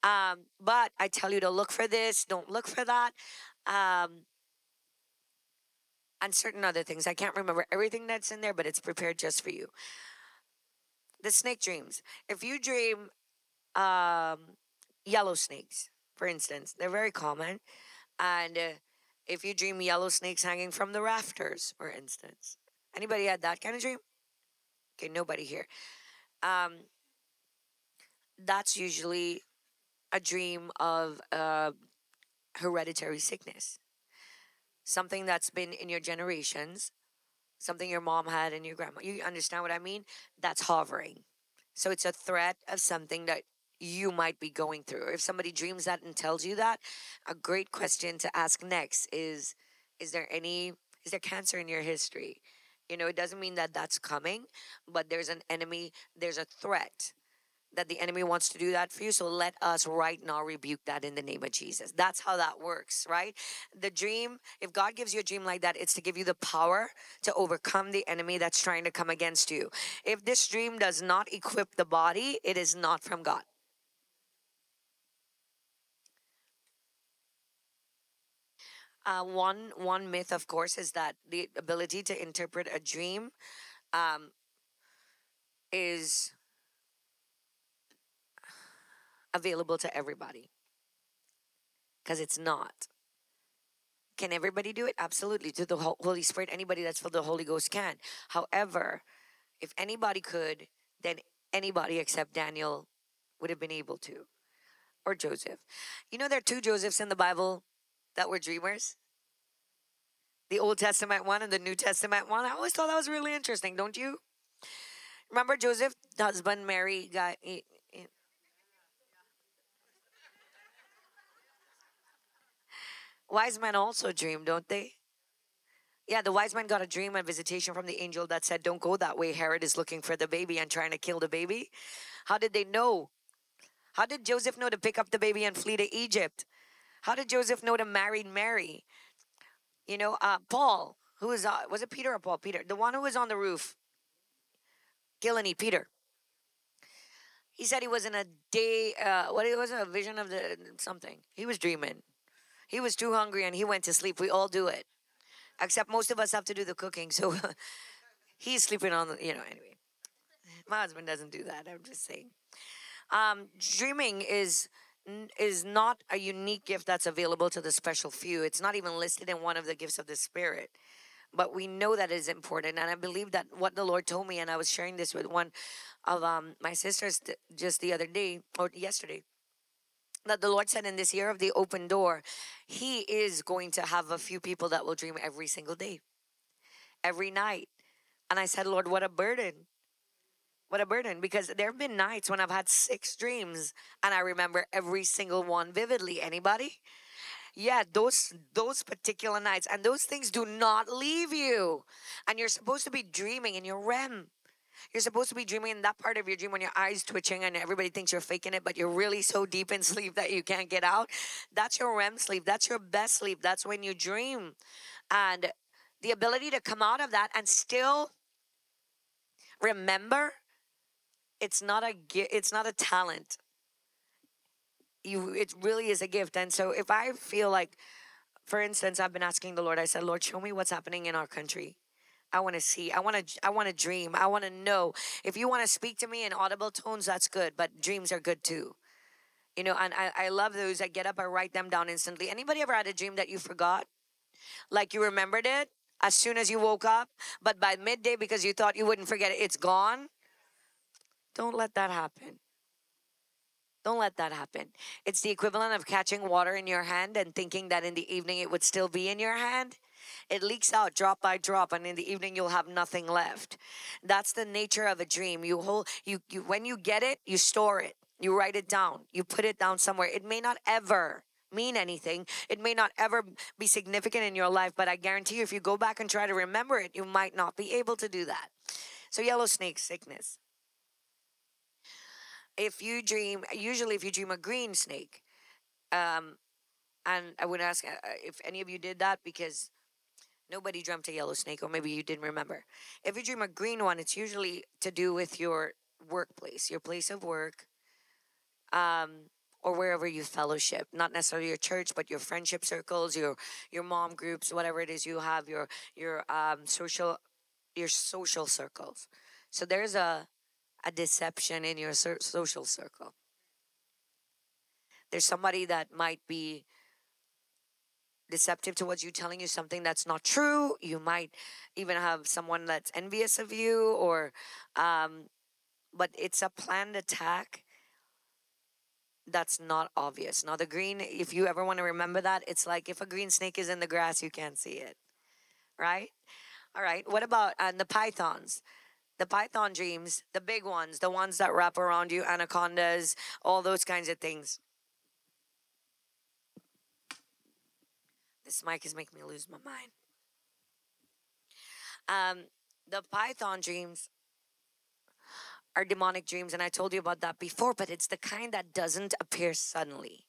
Um, but I tell you to look for this, don't look for that. Um, and certain other things. I can't remember everything that's in there, but it's prepared just for you. The snake dreams. If you dream um, yellow snakes, for instance. They're very common. And uh, if you dream yellow snakes hanging from the rafters, for instance. Anybody had that kind of dream? Okay, nobody here. Um, that's usually a dream of uh, hereditary sickness, something that's been in your generations, something your mom had and your grandma. You understand what I mean? That's hovering. So it's a threat of something that you might be going through. If somebody dreams that and tells you that, a great question to ask next is is there any is there cancer in your history? You know, it doesn't mean that that's coming, but there's an enemy, there's a threat that the enemy wants to do that for you. So let us right now rebuke that in the name of Jesus. That's how that works, right? The dream, if God gives you a dream like that, it's to give you the power to overcome the enemy that's trying to come against you. If this dream does not equip the body, it is not from God. Uh, one one myth, of course, is that the ability to interpret a dream um, is available to everybody because it's not. Can everybody do it? Absolutely. To the Holy Spirit, anybody that's filled the Holy Ghost can. However, if anybody could, then anybody except Daniel would have been able to, or Joseph. You know, there are two Josephs in the Bible that were dreamers the Old Testament one and the New Testament one. I always thought that was really interesting, don't you? Remember Joseph, husband Mary got Wise men also dream, don't they? Yeah, the wise men got a dream and visitation from the angel that said, Don't go that way. Herod is looking for the baby and trying to kill the baby. How did they know? How did Joseph know to pick up the baby and flee to Egypt? How did Joseph know to marry Mary? You know, uh, Paul, who was, uh, was it Peter or Paul? Peter, the one who was on the roof. Gillany, Peter. He said he was in a day, uh, what it was a vision of the something. He was dreaming. He was too hungry and he went to sleep. We all do it. Except most of us have to do the cooking. So he's sleeping on the, you know, anyway. My husband doesn't do that. I'm just saying. Um, dreaming is is not a unique gift that's available to the special few. It's not even listed in one of the gifts of the Spirit. But we know that is important. And I believe that what the Lord told me, and I was sharing this with one of um, my sisters just the other day or yesterday, that the Lord said in this year of the open door, He is going to have a few people that will dream every single day, every night. And I said, Lord, what a burden. What a burden. Because there have been nights when I've had six dreams and I remember every single one vividly. Anybody? Yeah, those those particular nights. And those things do not leave you. And you're supposed to be dreaming in your REM. You're supposed to be dreaming in that part of your dream when your eyes twitching and everybody thinks you're faking it, but you're really so deep in sleep that you can't get out. That's your REM sleep. That's your best sleep. That's when you dream. And the ability to come out of that and still remember it's not a it's not a talent. You it really is a gift. And so if I feel like for instance, I've been asking the Lord, I said, Lord, show me what's happening in our country. I want to see. I want to. I want to dream. I want to know. If you want to speak to me in audible tones, that's good. But dreams are good too. You know, and I, I love those. I get up, I write them down instantly. Anybody ever had a dream that you forgot? Like you remembered it as soon as you woke up, but by midday, because you thought you wouldn't forget it, it's gone? Don't let that happen. Don't let that happen. It's the equivalent of catching water in your hand and thinking that in the evening it would still be in your hand. It leaks out drop by drop, and in the evening you'll have nothing left. That's the nature of a dream. You hold you, you when you get it, you store it. You write it down. You put it down somewhere. It may not ever mean anything. It may not ever be significant in your life, but I guarantee you if you go back and try to remember it, you might not be able to do that. So yellow snake sickness. If you dream, usually if you dream a green snake, um, and I would ask uh, if any of you did that because Nobody dreamt a yellow snake, or maybe you didn't remember. If you dream a green one, it's usually to do with your workplace, your place of work, um, or wherever you fellowship. Not necessarily your church, but your friendship circles, your your mom groups, whatever it is you have, your your um, social your social circles. So there's a a deception in your social circle. There's somebody that might be deceptive towards you, telling you something that's not true. You might even have someone that's envious of you, or, um, but it's a planned attack that's not obvious. Now, the green, if you ever want to remember that, it's like if a green snake is in the grass, you can't see it, right? All right. What about and the pythons? The python dreams, the big ones, the ones that wrap around you, anacondas, all those kinds of things. This mic is making me lose my mind. Um, the python dreams are demonic dreams, and I told you about that before, but it's the kind that doesn't appear suddenly.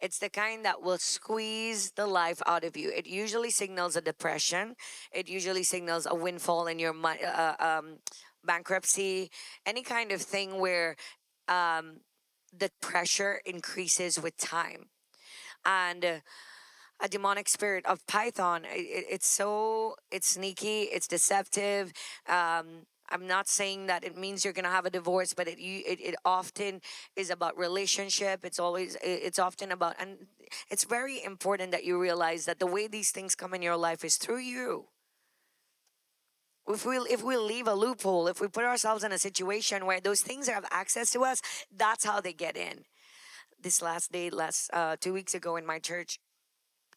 It's the kind that will squeeze the life out of you. It usually signals a depression. It usually signals a windfall in your uh, um, bankruptcy, any kind of thing where um, the pressure increases with time. And uh, a demonic spirit of Python, it, it's so it's sneaky, it's deceptive. Um, I'm not saying that it means you're gonna have a divorce, but it it, it often is about relationship. It's always it's often about and it's very important that you realize that the way these things come in your life is through you. If we if we leave a loophole, if we put ourselves in a situation where those things have access to us, that's how they get in. This last day, last uh, two weeks ago in my church,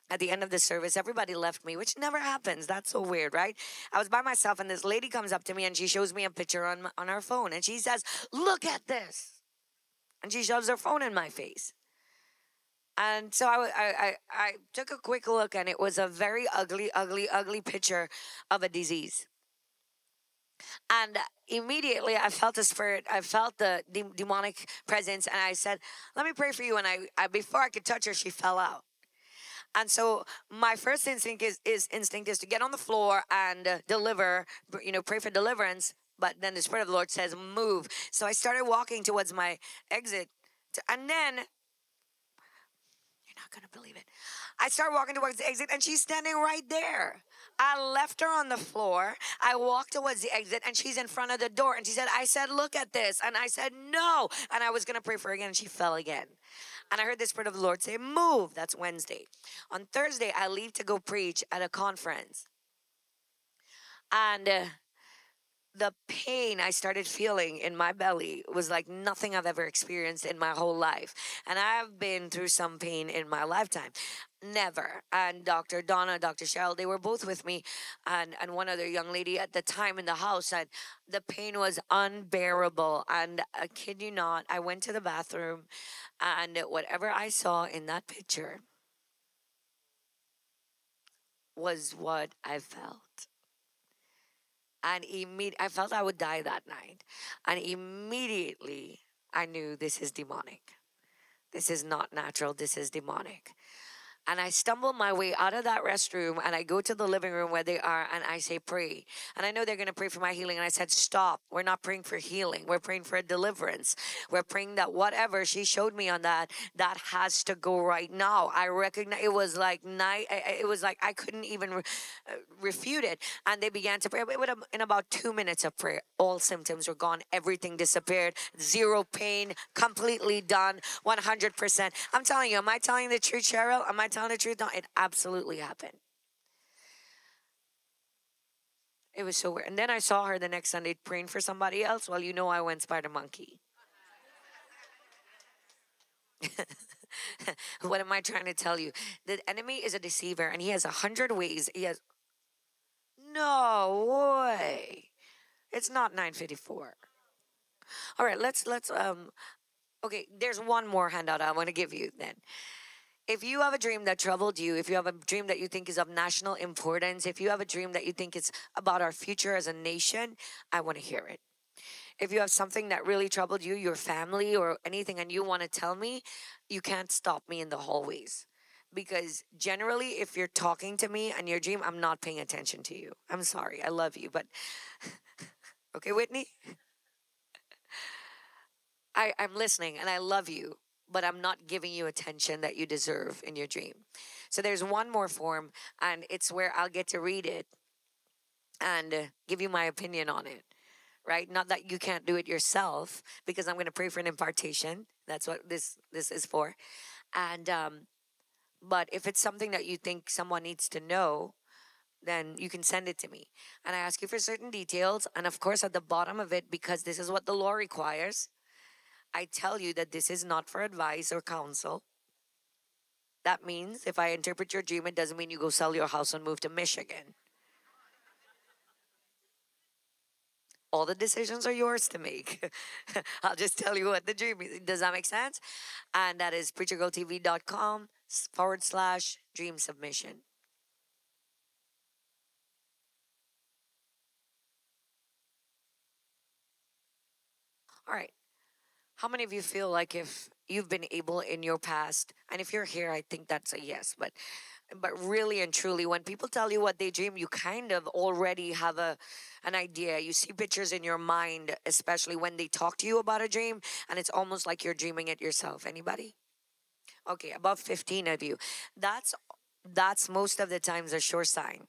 at the end of the service, everybody left me, which never happens. That's so weird, right? I was by myself, and this lady comes up to me and she shows me a picture on, on her phone, and she says, Look at this. And she shoves her phone in my face. And so I, I, I, took a quick look, and it was a very ugly, ugly, ugly picture of a disease. And immediately I felt the spirit, I felt the de- demonic presence, and I said, Let me pray for you. And I, I, before I could touch her, she fell out. And so my first instinct is, is instinct is to get on the floor and uh, deliver, you know, pray for deliverance. But then the Spirit of the Lord says, move. So I started walking towards my exit. To, and then, you're not going to believe it. I started walking towards the exit and she's standing right there. I left her on the floor. I walked towards the exit and she's in front of the door. And she said, I said, look at this. And I said, no. And I was going to pray for her again. And she fell again. And I heard the Spirit of the Lord say, Move. That's Wednesday. On Thursday, I leave to go preach at a conference. And uh, the pain I started feeling in my belly was like nothing I've ever experienced in my whole life. And I've been through some pain in my lifetime. Never. And Dr. Donna, Dr. Cheryl, they were both with me, and, and one other young lady at the time in the house. And the pain was unbearable. And I kid you not, I went to the bathroom and whatever I saw in that picture was what I felt. And immediately, I felt I would die that night. And immediately, I knew this is demonic. This is not natural. This is demonic. And I stumble my way out of that restroom and I go to the living room where they are and I say, pray. And I know they're going to pray for my healing. And I said, stop. We're not praying for healing. We're praying for a deliverance. We're praying that whatever she showed me on that, that has to go right now. I recognize it was like night. It was like I couldn't even re- uh, refute it. And they began to pray. In about two minutes of prayer, all symptoms were gone. Everything disappeared. Zero pain. Completely done. 100%. I'm telling you, am I telling the truth, Cheryl? Am I telling telling the truth? No, it absolutely happened. It was so weird. And then I saw her the next Sunday praying for somebody else. Well, you know I went spider monkey. what am I trying to tell you? The enemy is a deceiver and he has a hundred ways. He has no way. It's not 954. All right, let's let's um okay, there's one more handout I want to give you then. If you have a dream that troubled you, if you have a dream that you think is of national importance, if you have a dream that you think is about our future as a nation, I want to hear it. If you have something that really troubled you, your family, or anything, and you want to tell me, you can't stop me in the hallways. Because generally, if you're talking to me and your dream, I'm not paying attention to you. I'm sorry. I love you, but okay, Whitney? I, I'm listening and I love you, but I'm not giving you attention that you deserve in your dream. So there's one more form, and it's where I'll get to read it and give you my opinion on it. Right? Not that you can't do it yourself, because I'm going to pray for an impartation. That's what this this is for. And um, but if it's something that you think someone needs to know, then you can send it to me. And I ask you for certain details. And of course, at the bottom of it, because this is what the law requires, I tell you that this is not for advice or counsel. That means if I interpret your dream, it doesn't mean you go sell your house and move to Michigan. All the decisions are yours to make. I'll just tell you what the dream is. Does that make sense? And that is preachergirltv.com forward slash dream submission. All right. How many of you feel like if you've been able in your past, and if you're here, I think that's a yes, but but really and truly when people tell you what they dream you kind of already have a an idea. You see pictures in your mind especially when they talk to you about a dream and it's almost like you're dreaming it yourself. Anybody? Okay above 15 of you. That's that's most of the times a sure sign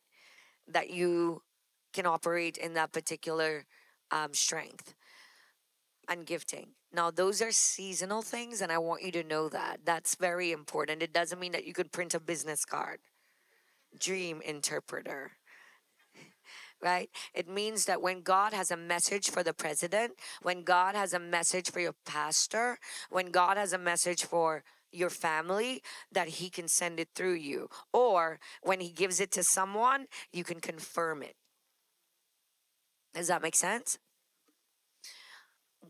that you can operate in that particular um, strength and gifting. Now, those are seasonal things, and I want you to know that. That's very important. It doesn't mean that you could print a business card. Dream interpreter, right? It means that when God has a message for the president, when God has a message for your pastor, when God has a message for your family, that He can send it through you. Or when He gives it to someone, you can confirm it. Does that make sense?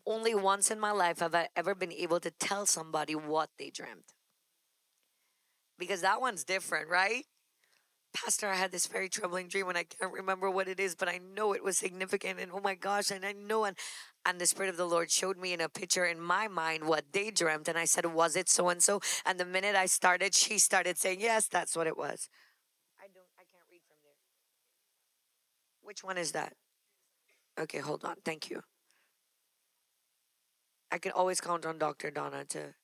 Only once in my life have I ever been able to tell somebody what they dreamt. Because that one's different, right? Pastor, I had this very troubling dream and I can't remember what it is, but I know it was significant and oh my gosh, and I know and and the Spirit of the Lord showed me in a picture in my mind what they dreamt, and I said, Was it so and so? And the minute I started, she started saying, Yes, that's what it was. I don't I can't read from there. Which one is that? Okay, hold on. Thank you. I can always count on Dr. Donna to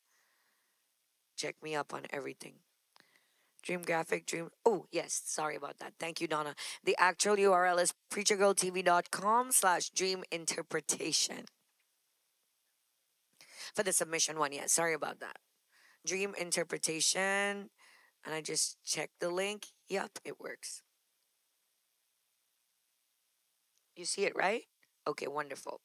check me up on everything. Dream graphic, dream. Oh, yes. Sorry about that. Thank you, Donna. The actual URL is preachergirltv.com slash dream interpretation. For the submission one, yes. Sorry about that. Dream interpretation. And I just checked the link. Yep, it works. You see it, right? Okay, wonderful.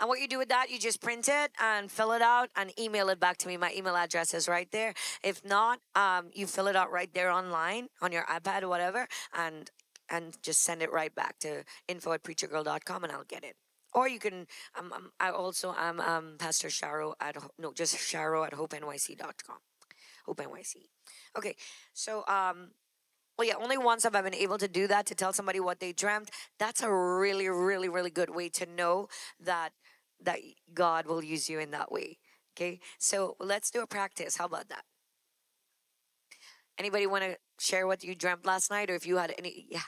And what you do with that, you just print it and fill it out and email it back to me. My email address is right there. If not, um, you fill it out right there online on your iPad or whatever, and and just send it right back to info at preachergirl.com and I'll get it. Or you can, um, um, I also am um, Pastor Sharo at, no, just Sharo at hopenyc.com. Hope NYC. Okay, so um, well, yeah, only once have I been able to do that to tell somebody what they dreamt. That's a really, really, really good way to know that that God will use you in that way. Okay, so let's do a practice. How about that? Anybody want to share what you dreamt last night, or if you had any? Yeah.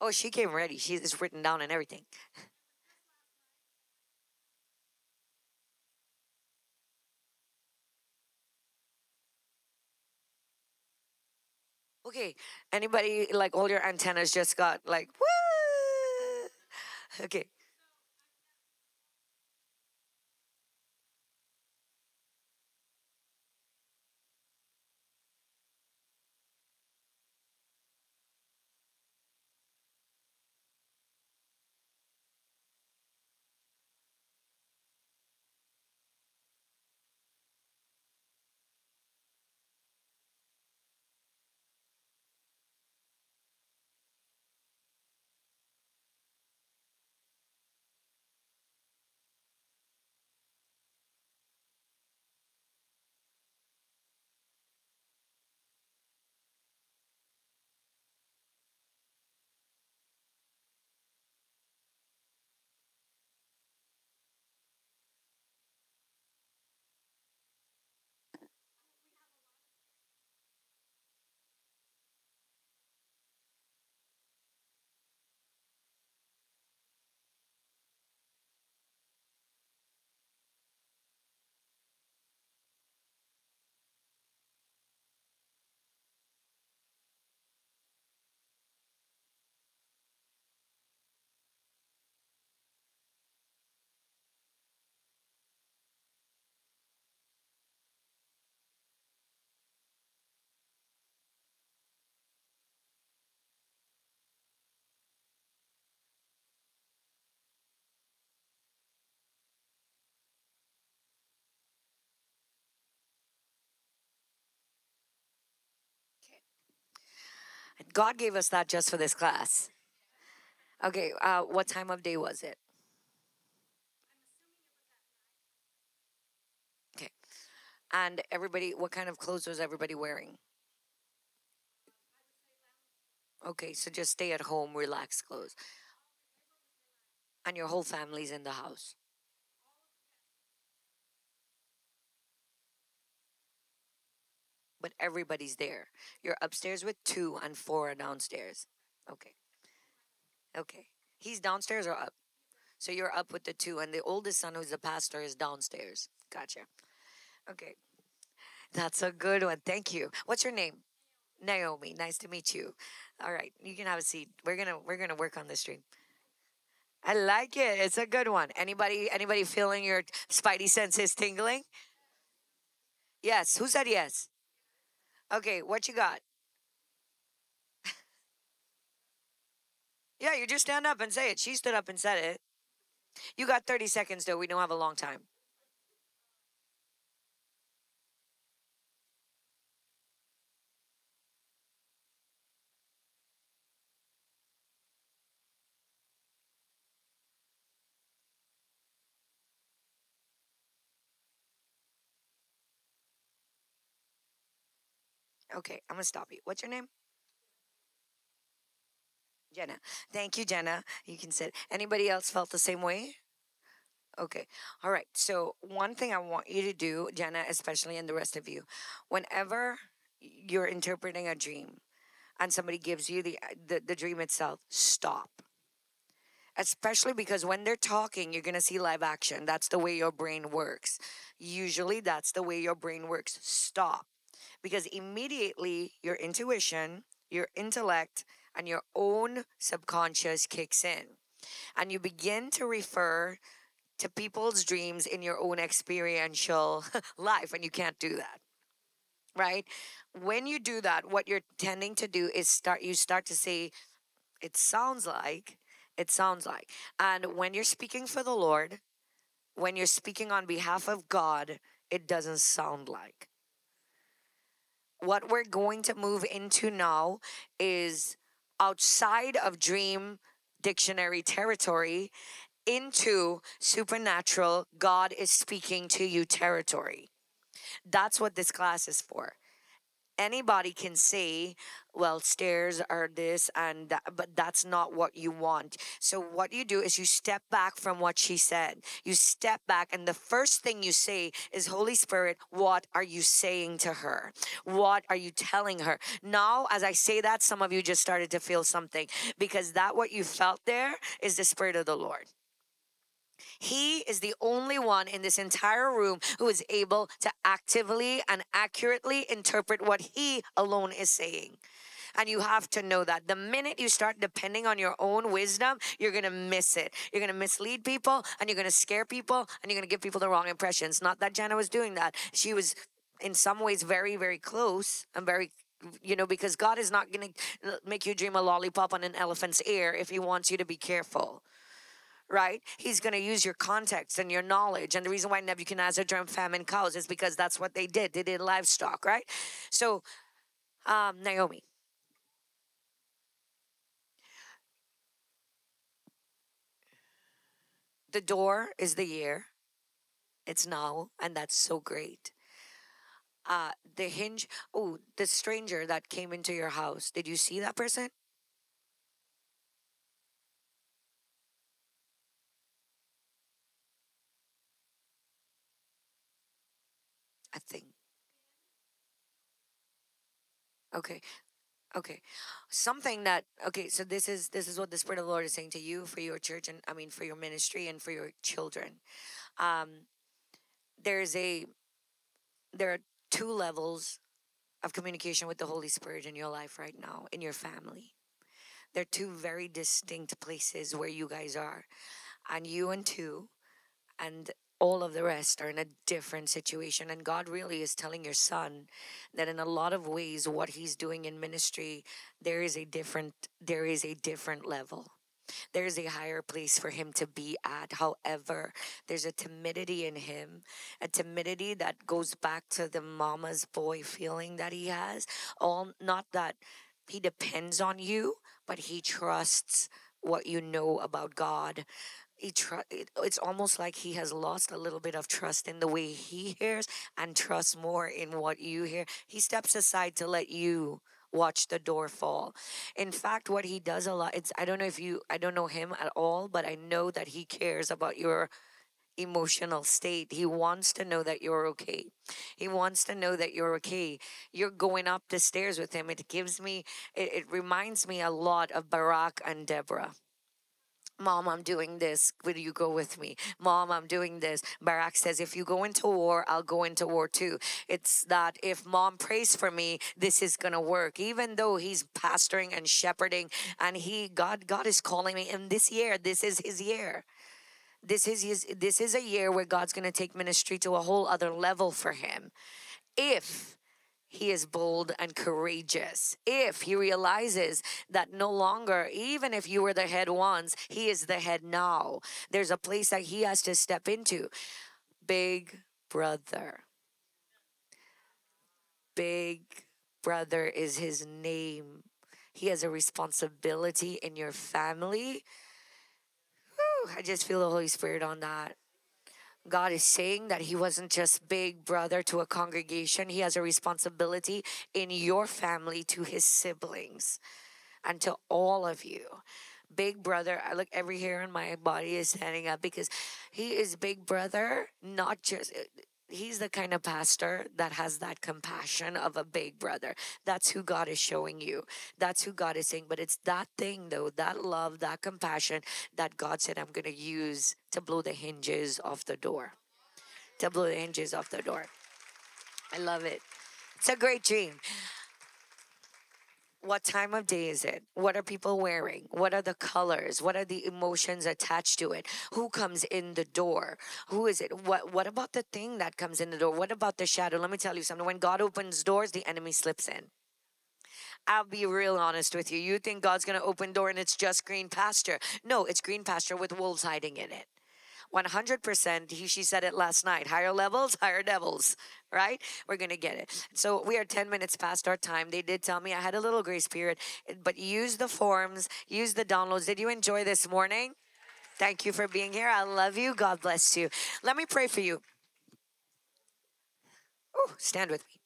Oh, she came ready. She's written down and everything. Okay. Anybody like all your antennas just got like woo? Okay. God gave us that just for this class. Okay, uh, what time of day was it? Okay. And everybody, what kind of clothes was everybody wearing? Okay, so just stay at home, relax clothes. And your whole family's in the house. But everybody's there. You're upstairs with two and four are downstairs. Okay. Okay. He's downstairs or up? So you're up with the two, and the oldest son, who's the pastor, is downstairs. Gotcha. Okay. That's a good one. Thank you. What's your name? Naomi. Nice to meet you. All right, you can have a seat. We're gonna we're gonna work on this stream. I like it. It's a good one. Anybody anybody feeling your spidey senses tingling? Yes. Who said yes? Okay, what you got? Yeah, you just stand up and say it. She stood up and said it. You got 30 seconds though. We don't have a long time. Okay, I'm gonna stop you. What's your name? Jenna. Thank you, Jenna. You can sit. Anybody else felt the same way? Okay. All right. So, one thing I want you to do, Jenna, especially and the rest of you, whenever you're interpreting a dream and somebody gives you the the, the dream itself, stop. Especially because when they're talking, you're going to see live action. That's the way your brain works. Usually, that's the way your brain works. Stop. Because immediately your intuition, your intellect, and your own subconscious kicks in. And you begin to refer to people's dreams in your own experiential life, and you can't do that. Right? When you do that, what you're tending to do is start you start to say, it sounds like, it sounds like. And when you're speaking for the Lord, when you're speaking on behalf of God, it doesn't sound like. What we're going to move into now is outside of dream dictionary territory into supernatural, God is speaking to you territory. That's what this class is for anybody can say well stairs are this and that but that's not what you want. So what you do is you step back from what she said. You step back and the first thing you say is holy spirit what are you saying to her? What are you telling her? Now as i say that some of you just started to feel something because that what you felt there is the spirit of the lord he is the only one in this entire room who is able to actively and accurately interpret what he alone is saying. And you have to know that the minute you start depending on your own wisdom, you're going to miss it. You're going to mislead people and you're going to scare people and you're going to give people the wrong impressions. Not that Jenna was doing that. She was in some ways very, very close and very you know, because God is not going to uh, make you dream a lollipop on an elephant's ear if He wants you to be careful right? He's going to use your context and your knowledge. And the reason why Nebuchadnezzar dreamt famine cows is because that's what they did. They did livestock, right? So, um, Naomi. The door is the year. It's now, and that's so great. Uh, the hinge. Oh, the stranger that came into your house. Did you see that person? I think. Okay. Okay. Something that okay, so this is this is what the Spirit of the Lord is saying to you for your church and I mean for your ministry and for your children. Um there's a there are two levels of communication with the Holy Spirit in your life right now, in your family. They're two very distinct places where you guys are. And you and two, and all of the rest are in a different situation. And God really is telling your son that in a lot of ways, what he's doing in ministry, there is a different, there is a different level. There's a higher place for him to be at. However, there's a timidity in him, a timidity that goes back to the mama's boy feeling that he has. All not that he depends on you, but he trusts what you know about God. He tr- it's almost like he has lost a little bit of trust in the way he hears and trusts more in what you hear. He steps aside to let you watch the door fall. In fact, what he does a lot, it's I don't know if you I don't know him at all, but I know that he cares about your emotional state. He wants to know that you're okay. He wants to know that you're okay. You're going up the stairs with him. It gives me, it, it reminds me a lot of Barak and Deborah. Mom, I'm doing this. Will you go with me? Mom, I'm doing this. Barak says, If you go into war, I'll go into war too. It's that if mom prays for me, this is gonna work. Even though he's pastoring and shepherding, and he God, God is calling me in this year, this is his year this is his, this is a year where God's going to take ministry to a whole other level for him. If he is bold and courageous. If he realizes that no longer, even if you were the head once, he is the head now. There's a place that he has to step into. Big brother. Big brother is his name. He has a responsibility in your family I just feel the Holy Spirit on that. God is saying that He wasn't just big brother to a congregation, He has a responsibility in your family to His siblings and to all of you. Big brother, I look every hair on my body is standing up because He is big brother, not just he's the kind of pastor that has that compassion of a big brother. That's who God is showing you. That's who God is saying. But it's that thing, though, that love, that compassion that God said, I'm going to use to blow the hinges off the door. To blow the hinges off the door. I love it. It's a great dream. What time of day is it? What are people wearing? What are the colors? What are the emotions attached to it? Who comes in the door? Who is it? What what about the thing that comes in the door? What about the shadow? Let me tell you something. When God opens doors, the enemy slips in. I'll be real honest with you. You think God's going to open door and it's just green pasture. No, it's green pasture with wolves hiding in it. 100%. He, she said it last night. Higher levels, higher devils, right? We're going to get it. So we are 10 minutes past our time. They did tell me I had a little grace period, but use the forms, use the downloads. Did you enjoy this morning? Thank you for being here. I love you. God bless you. Let me pray for you. Ooh, stand with me.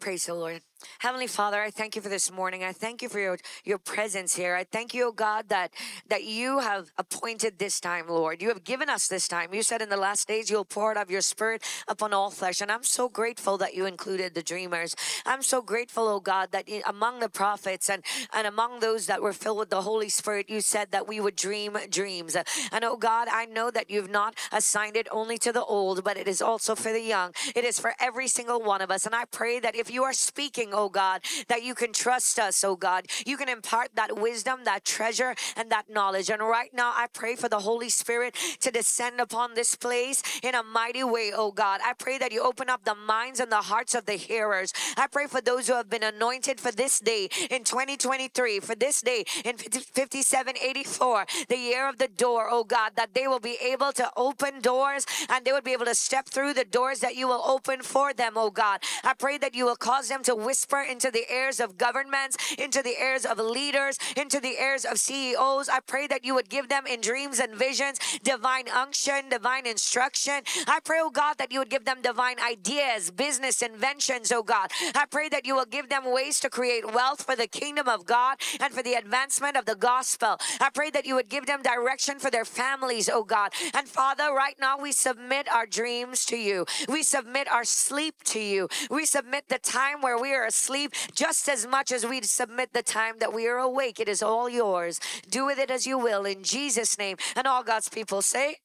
Praise the Lord. Heavenly Father, I thank you for this morning. I thank you for your, your presence here. I thank you, oh God, that, that you have appointed this time, Lord. You have given us this time. You said in the last days you'll pour out of your spirit upon all flesh. And I'm so grateful that you included the dreamers. I'm so grateful, oh God, that among the prophets and, and among those that were filled with the Holy Spirit, you said that we would dream dreams. And oh God, I know that you've not assigned it only to the old, but it is also for the young. It is for every single one of us. And I pray that if you are speaking, oh God, that you can trust us, oh God. You can impart that wisdom, that treasure, and that knowledge. And right now, I pray for the Holy Spirit to descend upon this place in a mighty way, oh God. I pray that you open up the minds and the hearts of the hearers. I pray for those who have been anointed for this day in 2023, for this day in 5784, the year of the door, oh God, that they will be able to open doors and they would be able to step through the doors that you will open for them, oh God. I pray that you will cause them to whisper into the ears of governments, into the ears of leaders, into the ears of CEOs. I pray that you would give them in dreams and visions divine unction, divine instruction. I pray, oh God, that you would give them divine ideas, business inventions, oh God. I pray that you will give them ways to create wealth for the kingdom of God and for the advancement of the gospel. I pray that you would give them direction for their families, oh God. And Father, right now we submit our dreams to you. We submit our sleep to you. We submit the time where we are asleep just as much as we submit the time that we are awake. It is all yours. Do with it as you will in Jesus' name. And all God's people say,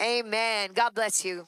Amen. God bless you.